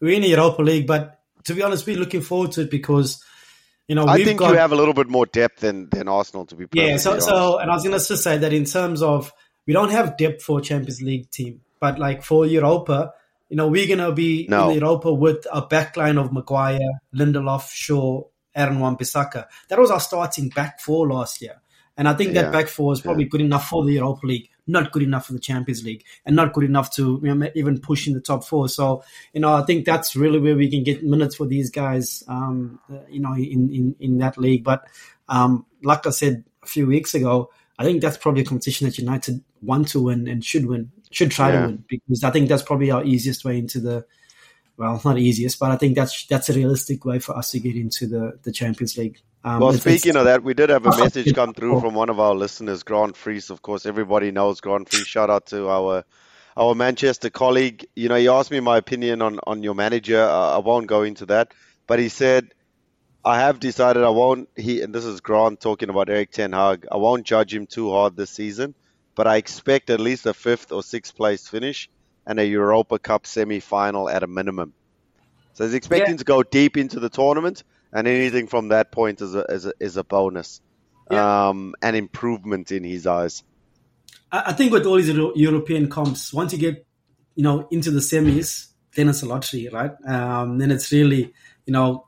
We're in the Europa League, but to be honest, we're looking forward to it because you know I we've think got you have a little bit more depth than than Arsenal. To be yeah. So honest. so, and I was going to just say that in terms of we don't have depth for Champions League team, but like for Europa, you know, we're going to be No. in Europa with a backline of Maguire, Lindelof, Shaw, Aaron Wan-Bissaka. That was our starting back four last year. And I think Yeah. that back four is probably good enough for the Europa League, not good enough for the Champions League, and not good enough to you know, even push in the top four. So, you know, I think that's really where we can get minutes for these guys, um, you know, in, in, in that league. But um, like I said a few weeks ago, I think that's probably a competition that United want to win and should win, should try Yeah. to win, because I think that's probably our easiest way into the, well, not easiest, but I think that's that's a realistic way for us to get into the, the Champions League. Um, Well, speaking of that, we did have a message come through from one of our listeners, Grant Fries. Of course, everybody knows Grant Fries. Shout out to our our Manchester colleague. You know, he asked me my opinion on on your manager. Uh, I won't go into that, but he said, "I have decided I won't." He and this is Grant talking about Erik Ten Hag. I won't judge him too hard this season, but I expect at least a fifth or sixth place finish and a Europa Cup semi final at a minimum. So he's expecting to go deep into the tournament, and anything from that point is a is a, is a bonus, um, an improvement in his eyes. I I think with all these Euro- European comps, once you get, you know, into the semis, then it's a lottery, right? Um, then it's really, you know,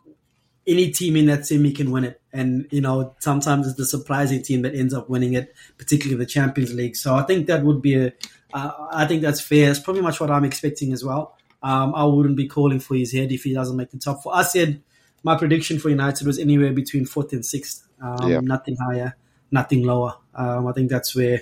any team in that semi can win it. And, you know, sometimes it's the surprising team that ends up winning it, particularly the Champions League. So I think that would be a, uh, I think that's fair. It's probably much what I'm expecting as well. Um, I wouldn't be calling for his head if he doesn't make the top four. I said my prediction for United was anywhere between fourth and sixth. Um, Yeah. Nothing higher, nothing lower. Um, I think that's where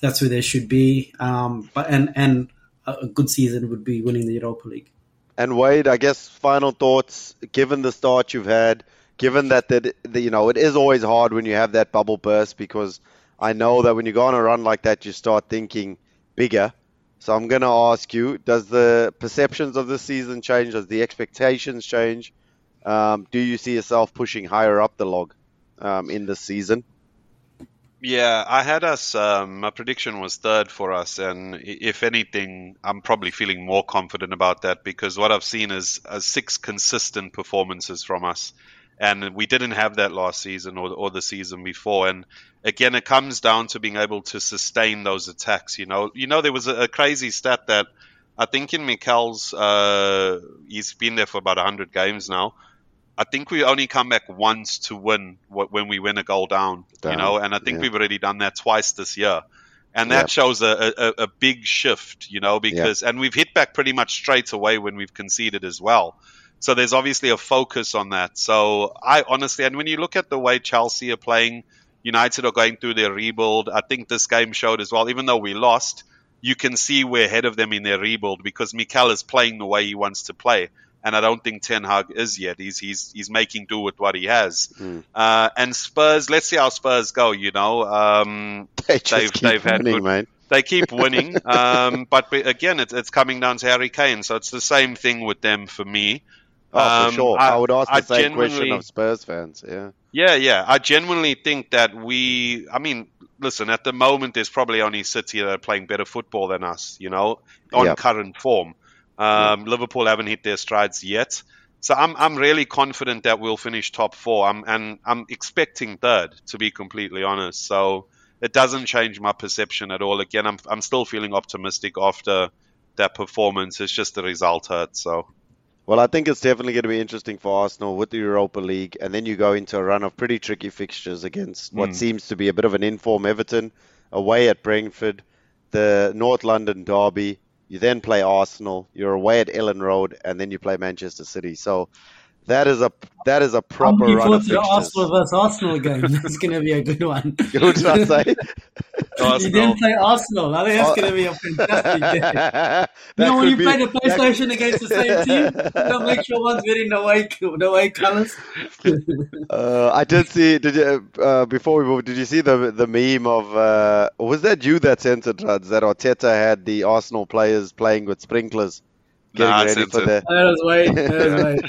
that's where they should be. Um, but and and a a good season would be winning the Europa League. And Wade, I guess final thoughts. Given the start you've had, given that that that, you know it is always hard when you have that bubble burst because I know that when you go on a run like that, you start thinking bigger. So I'm going to ask you: Does the perceptions of this season change? Does the expectations change? Um, do you see yourself pushing higher up the log um, in this season? Yeah, I had us. Um, my prediction was third for us, and if anything, I'm probably feeling more confident about that because what I've seen is uh, six consistent performances from us, and we didn't have that last season or or the season before. And again, it comes down to being able to sustain those attacks. You know, you know, there was a, a crazy stat that I think in Mikel's, uh, he's been there for about 100 games now. I think we only come back once to win when we win a goal down, you know, and I think yeah. we've already done that twice this year. And that Yeah. shows a, a, a big shift, you know, because, and we've hit back pretty much straight away when we've conceded as well. So there's obviously a focus on that. So I honestly, and when you look at the way Chelsea are playing, United are going through their rebuild. I think this game showed as well, even though we lost, you can see we're ahead of them in their rebuild because Mikel is playing the way he wants to play. And I don't think Ten Hag is yet. He's he's he's making do with what he has. Mm. Uh, and Spurs, let's see how Spurs go. You know, um, They just They've- had winning, good- mate. they keep winning, um, but again, it's, it's coming down to Harry Kane. So it's the same thing with them for me. Oh, for Um, sure. I- I, would ask the I same question of Spurs fans. Yeah. Yeah, yeah. I genuinely think that we. I mean, listen. At the moment, there's probably only City that are playing better football than us. You know, on Yeah. current form. Um, Liverpool haven't hit their strides yet. So I'm I'm really confident that we'll finish top four. I'm and I'm expecting third, to be completely honest. So it doesn't change my perception at all. Again, I'm I'm still feeling optimistic after that performance. It's just the result hurt. So Well, I think it's definitely going to be interesting for Arsenal with the Europa League, and then you go into a run of pretty tricky fixtures against what Mm. seems to be a bit of an inform Everton, away at Brentford, the North London derby. You then play Arsenal. You're away at Elland Road, and then you play Manchester City. So that is a that is a I'm proper looking run forward of to fixtures. Arsenal versus Arsenal game. That's going to be a good one. Who did I say? You Arsenal. didn't play Arsenal. I think that's going to be a fantastic game. You know, when you be- play the that- PlayStation against the same team, you gotta make sure one's wearing the white, the white colors. Uh, I did see. Did you uh, before we move? Did you see the the meme of? Uh, was that you that sent it, Rads, That Arteta had the Arsenal players playing with sprinklers Getting Nah, ready it's- for the That was wait. That was wait.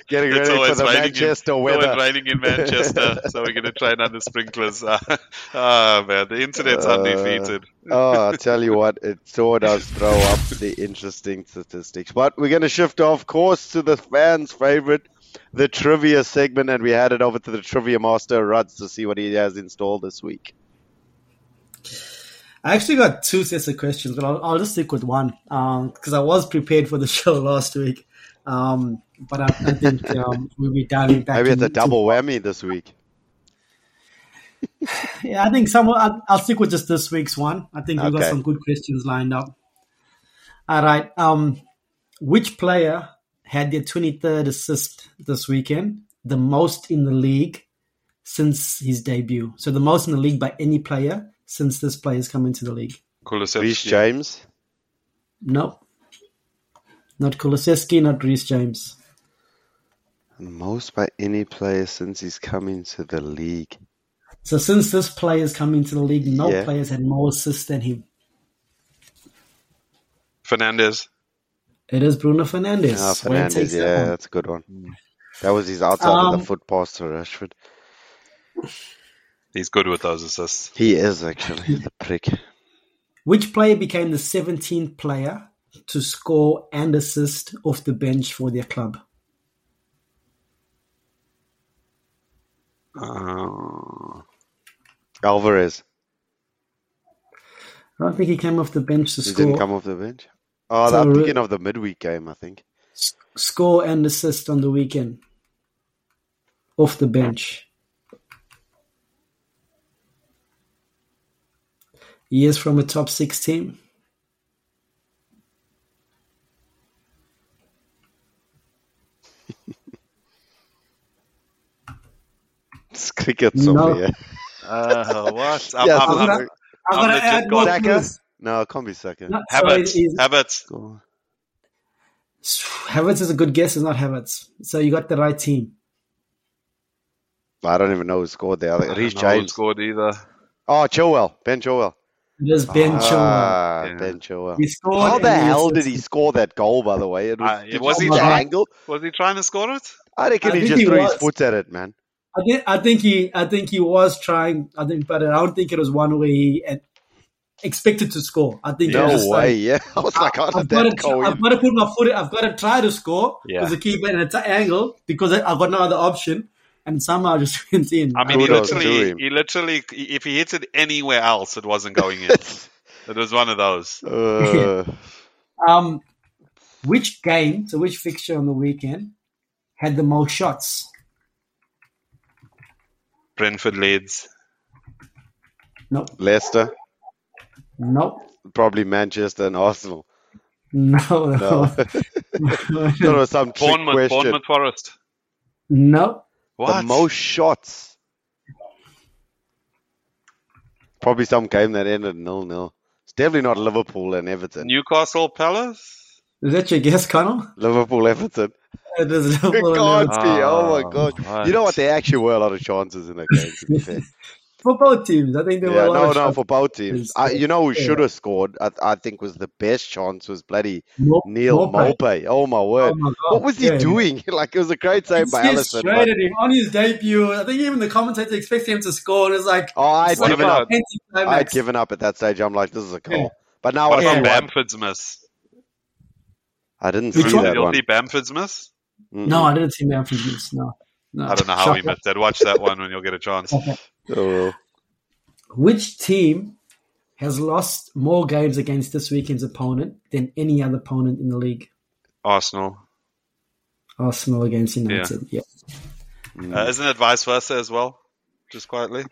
getting It's ready for always the raining Manchester in, it's weather. always raining in Manchester, so we're going to train under sprinklers. oh man, the internet's Uh, undefeated. oh, I'll tell you what, it sure does throw up the interesting statistics. But we're going to shift off course to the fans' favorite, the trivia segment, and we headed over to the trivia master, Ruds, to see what he has installed this week. I actually got two sets of questions, but I'll, I'll just stick with one because I was prepared for the show last week. Um, but I, I think um, we'll be diving back. Maybe it's a double whammy this week. Yeah, I think some. I'll, I'll stick with just this week's one. I think we've got some good questions lined up. All right. Um, which player had their 23rd assist this weekend? The most in the league since his debut. So the most in the league by any player since this player's come into the league. Kulusevski. Reece James. No. Not Kulusevski, not Reece James. Most by any player since he's come into the league. So since this player's come into the league, no Yeah. players had more assists than him. Fernandes. It is Bruno Fernandes. Ah, Wayne Fernandes, takes that yeah, that's a good one. That was his outside of Um, the foot pass to Rashford. He's good with those assists. He is actually the prick. Which player became the 17th player to score and assist off the bench for their club? Uh, Alvarez. I don't think he came off the bench to He score. didn't come off the bench. Oh, So I'm re- thinking of the midweek game, I think. Score and assist on the weekend off the bench. He is from a top six team. It's cricket No. somewhere. uh, what? I'm, Yeah, I'm, I'm, I'm I'm gonna add gone. more Saka? clues. No, it can't be second. No, so Havertz. it is- Havertz. Go. Havertz is a good guess. It's not Havertz. So you got the right team. I don't even know who scored there. I think I Reece don't know who James. scored either. Oh, Chilwell. Ben Chilwell. It is Ben Chilwell. Ah, Yeah. Ben Chilwell. He scored How the and he hell did he assisted. score that goal, by the way? It was, Uh, did was you he the trying- angle? Was he trying to score it? I reckon I he think just he threw his was. foot at it, man. I think I think he I think he was trying. I think, but I don't think it was one where he had expected to score. I think it was No just way, like, yeah. I was like, how I've did got, that to, go I've got to put my foot. I've got to try to score Yeah. because the keeper in a t- angle because I- I've got no other option, and somehow I just went in. I mean, he literally, he literally, if he hit it anywhere else, it wasn't going in. it was one of those. Uh, um, which game? So which fixture on the weekend had the most shots? Brentford Leeds. No, Leicester, no, probably Manchester and Arsenal. no, No. no, that was some trick Bournemouth, question. Bournemouth Forest. no. What? The most shots. Probably some game that ended nil nil. It's definitely not Liverpool and Everton. Newcastle Palace. Is that your guess, Connell? Liverpool Everton. It is It Liverpool can't be. Oh my Oh, god. what? You know what? There actually were a lot of chances in that game. To be fair. For both teams. I think there were yeah, a lot no, of no, shots. for both teams. I, you know who yeah. should have scored? I, I think was the best chance was bloody Mo- Neal Maupay. Mope. Oh my word! Oh my what was he Yeah, doing? like it was a great save He by stared Alisson. straight but- at him on his debut. I think even the commentator expected him to score, and it's like oh, I'd it's given up. a I'd given up at that stage. I'm like, this is a goal. Yeah. But now What I about see Bamford's miss? I didn't Which see one? that one. see Bamford's miss? Mm-mm. No, I didn't see Bamford's miss. No, no. I don't know how he missed that. Watch that one when you'll get a chance. Oh. Which team has lost more games against this weekend's opponent than any other opponent in the league? Arsenal. Arsenal against United. Yeah. Uh, isn't it vice versa as well? Just quietly.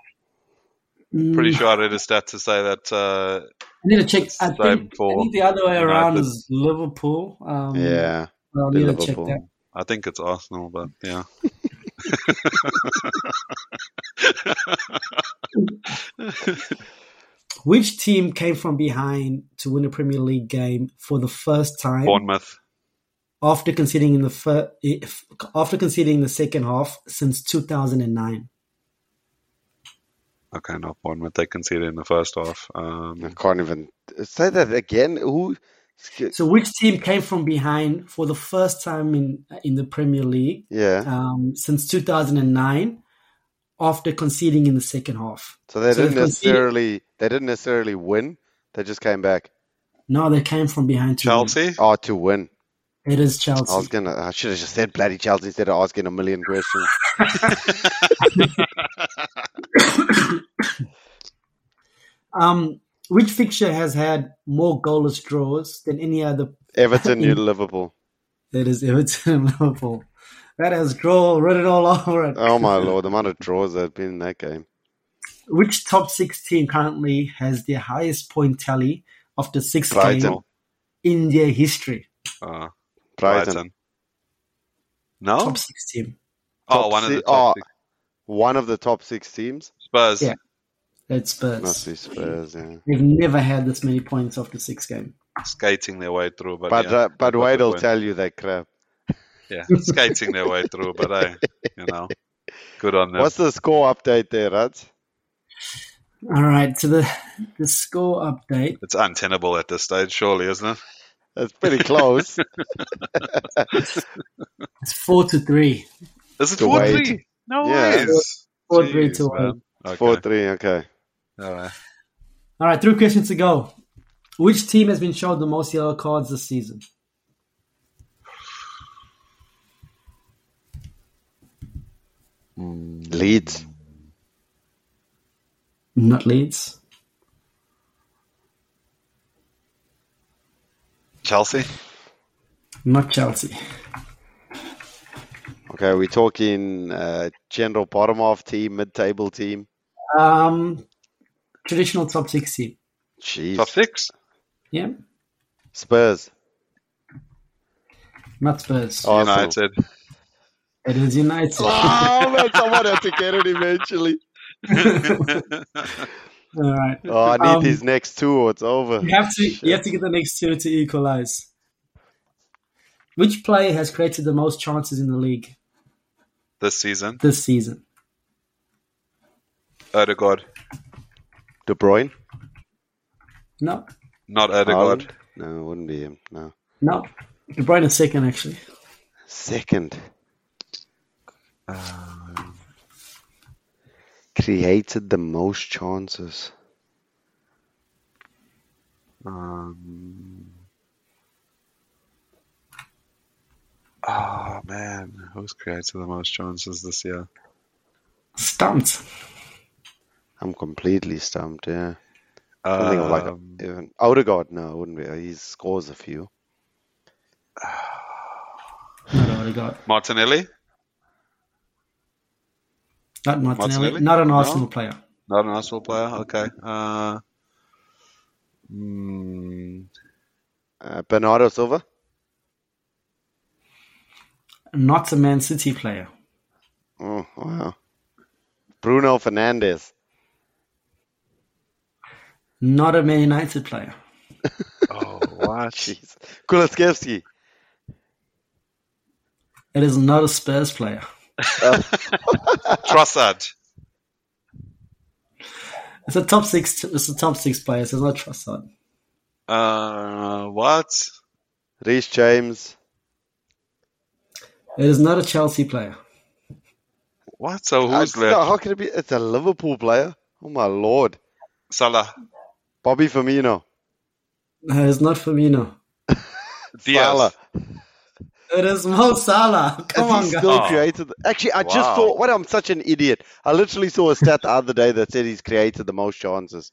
Mm, Pretty sure I read a stat to say that. Uh, I need to check. I think, I think the other way around United. is Liverpool. Um, yeah, I'll the need to check that. I think it's Arsenal, but yeah. Which team came from behind to win a Premier League game for the first time Bournemouth. after conceding in the fir- if- after conceding the second half since 2009? Okay, not Bournemouth. They conceded in the first half. I Um, can't even say that again. Who So, which team came from behind for the first time in in the Premier League Yeah. um, since 2009 after conceding in the second half? So they So didn't they've conceded- necessarily they didn't necessarily win. They just came back. No, they came from behind to win. Chelsea. Oh, to win. It is Chelsea. I was gonna. I should have just said bloody Chelsea instead of asking a million questions. Um, which fixture has had more goalless draws than any other? Everton, New Liverpool. It is Everton and Liverpool. That has draw written all over it. Oh my lord, the amount of draws that have been in that game. Which top six team currently has the highest point tally after six Brighton. games in their history? Uh, Brighton. Brighton. No. Top six team. oh, Top one of the si- top oh, six. One of the top six teams Spurs. Yeah. It's Spurs. must be Spurs. Yeah. They've never had this many points after six games. Skating their way through, but But yeah, uh, but Wade will win. tell you that crap. Yeah, skating their way through, but hey, you know, good on them. What's the score update there, Rats? All right, so the the score update. It's untenable at this stage, surely, isn't it? That's pretty close. It's four to three. Is it To four Wade. three? No Yeah. ways. Four three Jeez, to man. one. Okay. Four three. Okay. All right. All right, three questions to go. Which team has been shown the most yellow cards this season? Leeds. Not Leeds. Chelsea. Not Chelsea. Okay, we're talking uh, general bottom half team, mid table team. Um, traditional top six team. Jeez. Top six. Yeah, Spurs. not Spurs. Arsenal. United. It is United. Oh man, someone had to get it eventually. All right. Oh, I need Um, these next two or it's over. You have to you have to get the next two to equalize. Which player has created the most chances in the league this season. this season? Odegaard. De Bruyne? No, Not Odegaard. Haaland? No, it wouldn't be him. No. no. De Bruyne is second actually. Second. Um, created the most chances. Um, oh man, who's created the most chances this year? Stumped. I'm completely stumped, yeah. I think of like Um, even Odegaard, no, it wouldn't be. He scores a few. Not Odegaard. Martinelli. Not Martinelli. Martinelli? Not an No? Arsenal player. Not an Arsenal player. Okay. Uh, mm, Uh, Bernardo Silva? Not a Man City player. Oh, wow. Bruno Fernandes. Not a Man United player. oh, what? Jeez. Kulusevski. It is not a Spurs player. Trossard. It's a top six. It's a top six player. So it's not Trossard. Uh, what? Reece James. It is not a Chelsea player. What? So Uh, who's no, left? how can it be? It's a Liverpool player. Oh my lord. Salah. Bobby Firmino. No, it's not Firmino. Diaz. Salah. It is Mo Salah. Come Has on, he guys. still Oh. created? Actually, I just Wow. saw. What? I'm such an idiot. I literally saw a stat the other day that said he's created the most chances.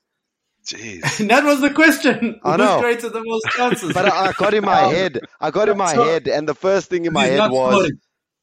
Jeez. That was the question. I Who's know. created the most chances? But I, I got in my head. I got in my so- head, and the first thing in my He's head not was scoring.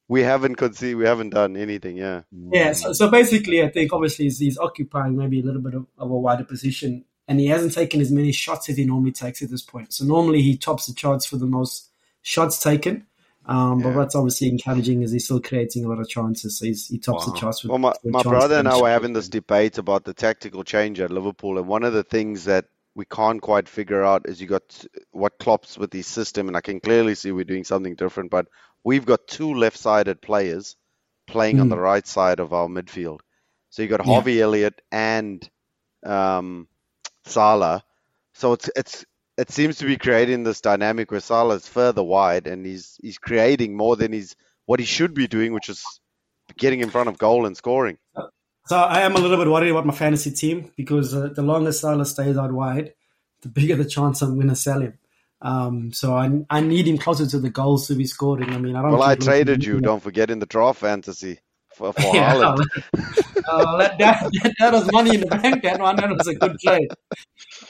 we haven't conceded. We haven't done anything. Yeah. Yeah, so, so basically, I think obviously he's, he's occupying maybe a little bit of, of a wider position, and he hasn't taken as many shots as he normally takes at this point. So normally he tops the charts for the most shots taken, um, but Yeah. what's obviously encouraging is he's still creating a lot of chances. So he's, he tops Wow. the charts. With, Well, my, with my brother and I taken were having this debate about the tactical change at Liverpool, and one of the things that we can't quite figure out is you got what Klopp's with his system, and I can clearly see we're doing something different, but we've got two left-sided players playing on Mm. the right side of our midfield. So you got Yeah. Harvey Elliott and um, Salah. So it's it's it seems to be creating this dynamic where Salah's further wide and he's he's creating more than he's what he should be doing, which is getting in front of goal and scoring. So I am a little bit worried about my fantasy team because uh, the longer Salah stays out wide, the bigger the chance I'm going to sell him. Um, so I I need him closer to the goals to be scoring. I mean, I don't. Well, I traded you. Don't forget in the draft fantasy for, for Yeah, Haaland. uh, that, that, that was money in the bank. That one, that was a good trade.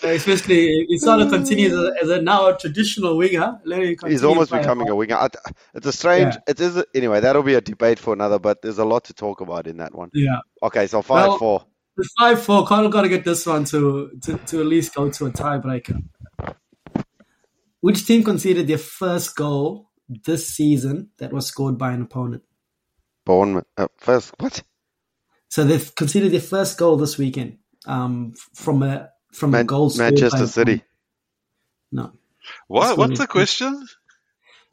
Uh, especially sort of continues as a, as a now a traditional winger. He's almost becoming a winger. It's a strange. Yeah. It is anyway. That'll be a debate for another. But there's a lot to talk about in that one. Yeah. Okay, so five Well- four. The five four, Carl got to get this one to, to to at least go to a tiebreaker. Which team conceded their first goal this season that was scored by an opponent? Bournemouth. Uh, first, what? So they've conceded their first goal this weekend um, from a from a goal Manchester City. opponent. No. What? What's the question?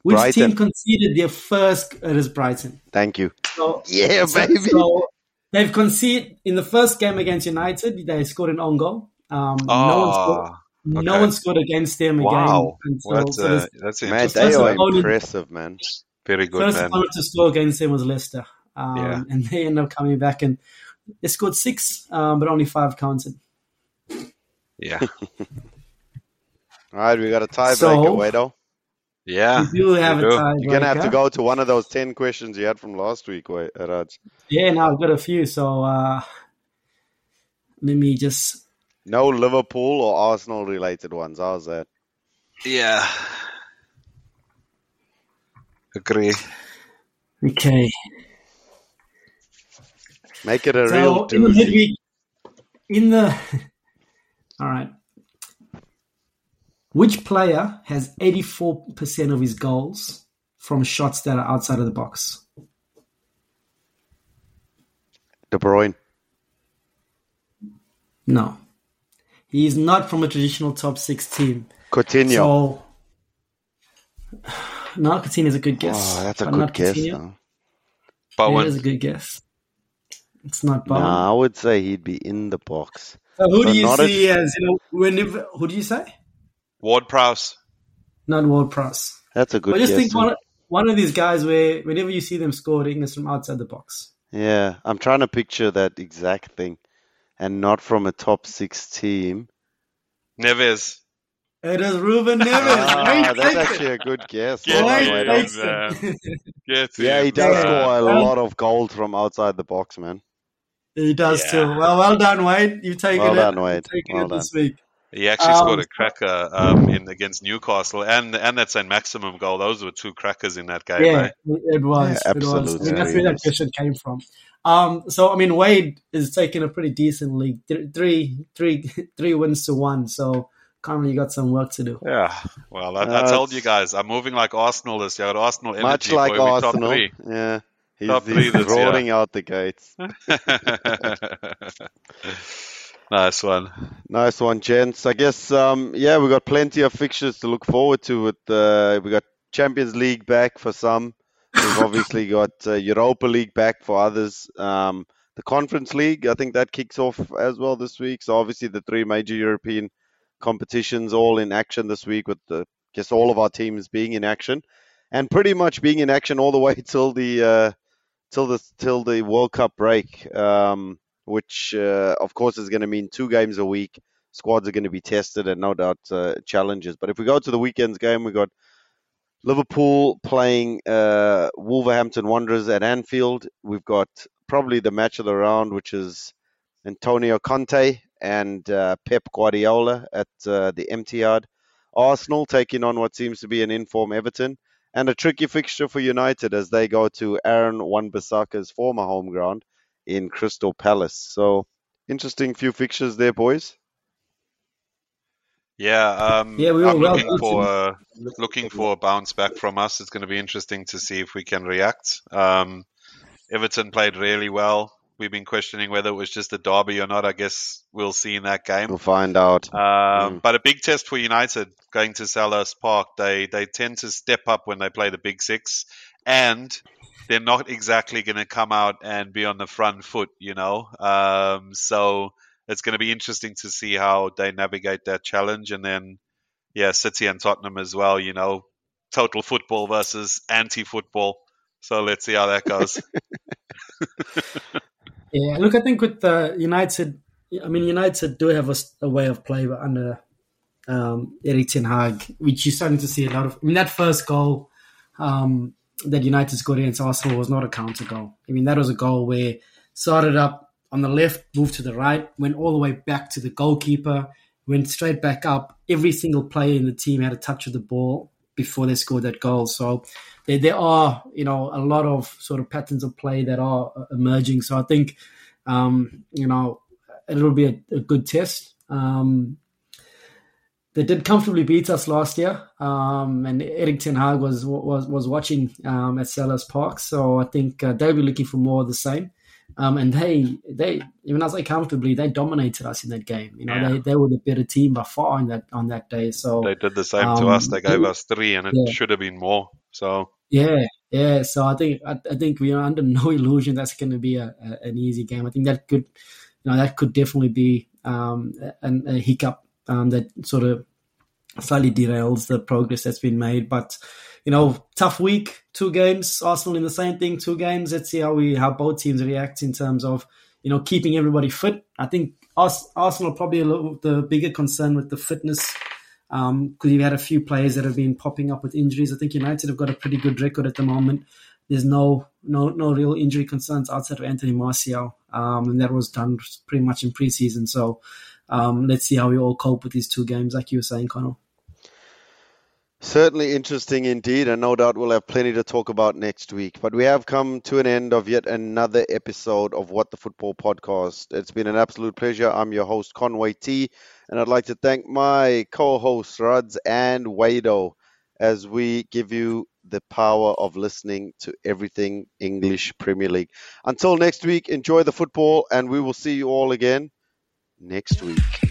Which Brighton. team conceded their first? It is Brighton. Thank you. So, Yeah, so- baby. so they've conceded in the first game against United. They scored an own goal. Um, no one scored. Oh, No one scored against them wow. again. And so, that's so uh, this that's Man, interesting. they are impressive, man. Very good, first man. opponent to score against them was Leicester. Um, Yeah. And they ended up coming back and they scored six, um, but only five counted. Yeah, All right, we got a tiebreaker, So- Wado. yeah. We do have we a do. tiebreaker. You're gonna have to go to one of those ten questions you had from last week, Wa- Raj. Yeah, now I've got a few. So uh, let me just. No Liverpool or Arsenal related ones. How's that? Yeah. Agree. Okay. Make it a So real in the doozy. midweek, in the. All right. Which player has 84% of his goals from shots that are outside of the box? De Bruyne. No. He is not from a traditional top six team. Coutinho. So, no, Coutinho is a good guess. oh, that's a but good not guess. Coutinho. though. Bowen. It is a good guess. It's not Bowen. Nah, I would say he'd be in the box. So who So do you not a- see as you know? Whenever who do you say? Ward Prowse. Not Ward Prowse. That's a good I just guess. think one, one of these guys where whenever you see them scoring, it's from outside the box. Yeah, I'm trying to picture that exact thing, and not from a top six team. Neves. It is Ruben Neves. Ah, that's actually a good guess. Get Well Great him, Wado. man. thinking. Get Yeah, he does Yeah. score a Well- lot of goals from outside the box, man. he does Yeah. too. Well, well done, Wade. You've taken Well it. done, Wade. Taken Well it done. this week. He actually Um, scored a cracker um, in against Newcastle, and and that Saint-Maximin goal. Those were two crackers in that game. Yeah, eh? it was. Yeah, it was. I mean, that's where that question came from. Um, so I mean, Wade is taking a pretty decent league, Th- three, three, three wins to one. So currently, you got some work to do. Yeah. Well, I, I Uh, told you guys, I'm moving like Arsenal this year. Arsenal energy. Much like boy, Arsenal. Yeah, he's, Top he's three this year. rolling out the gates. nice one. Nice one, gents. I guess, um, yeah, we got plenty of fixtures to look forward to. With uh, we got Champions League back for some. We've obviously got uh, Europa League back for others. Um, the Conference League, I think that kicks off as well this week. So obviously the three major European competitions all in action this week, with the, guess all of our teams being in action, and pretty much being in action all the way till the uh, till the till the World Cup break. Um, which uh, of course is going to mean two games a week. Squads are going to be tested and no doubt uh, challenges. But if we go to the weekend's game, we've got Liverpool playing uh, Wolverhampton Wanderers at Anfield. We've got probably the match of the round, which is Antonio Conte and uh, Pep Guardiola at uh, the Etihad. Arsenal taking on what seems to be an inform Everton, and a tricky fixture for United as they go to Aaron Wan-Bissaka's former home ground in Crystal Palace. So interesting few fixtures there, boys. Yeah, um, Yeah, we were I'm well looking for beaten. uh, looking for a bounce back from us. It's going to be interesting to see if we can react. Um, Everton played really well. We've been questioning whether it was just a derby or not. I guess we'll see in that game. We'll find out. Um, Mm. But a big test for United going to Selhurst Park. They they tend to step up when they play the big six, and they're not exactly going to come out and be on the front foot, you know. Um, so it's going to be interesting to see how they navigate that challenge, and then yeah, City and Tottenham as well. You know, total football versus anti-football. So let's see how that goes. yeah, look, I think with the United, I mean, United do have a, a way of play under um, Erik Ten Hag, which you're starting to see a lot of. I mean, that first goal um, that United scored against Arsenal was not a counter goal. I mean, that was a goal where started up on the left, moved to the right, went all the way back to the goalkeeper, went straight back up. Every single player in the team had a touch of the ball before they scored that goal. So there, there are, you know, a lot of sort of patterns of play that are emerging. So I think, um, you know, it'll be a, a good test. Um, they did comfortably beat us last year, um, and Erik Ten Hag was was was watching um, at Selhurst Park, so I think uh, they'll be looking for more of the same. Um, and they they even as I comfortably they dominated us in that game. You know yeah. they, they were the better team by far in that on that day. So they did the same to us. They gave us three, and it yeah. should have been more. So yeah, yeah. So I think I, I think we are under no illusion that's going to be a, a, an easy game. I think that could you know that could definitely be um, a, a hiccup um, that sort of slightly derails the progress that's been made. But you know, tough week, two games. Arsenal in the same thing, two games. Let's see how we how both teams react in terms of you know keeping everybody fit. I think Arsenal probably a little the bigger concern with the fitness because um, you've had a few players that have been popping up with injuries. I think United have got a pretty good record at the moment. There's no no no real injury concerns outside of Anthony Martial, um, and that was done pretty much in preseason. So um, let's see how we all cope with these two games, like you were saying, Connor. Certainly interesting indeed, and no doubt we'll have plenty to talk about next week. But we have come to an end of yet another episode of What the Football Podcast. It's been an absolute pleasure. I'm your host, Conway T, and I'd like to thank my co hosts, Ruds and Wado, as we give you the power of listening to everything English Premier League. Until next week, enjoy the football, and we will see you all again next week.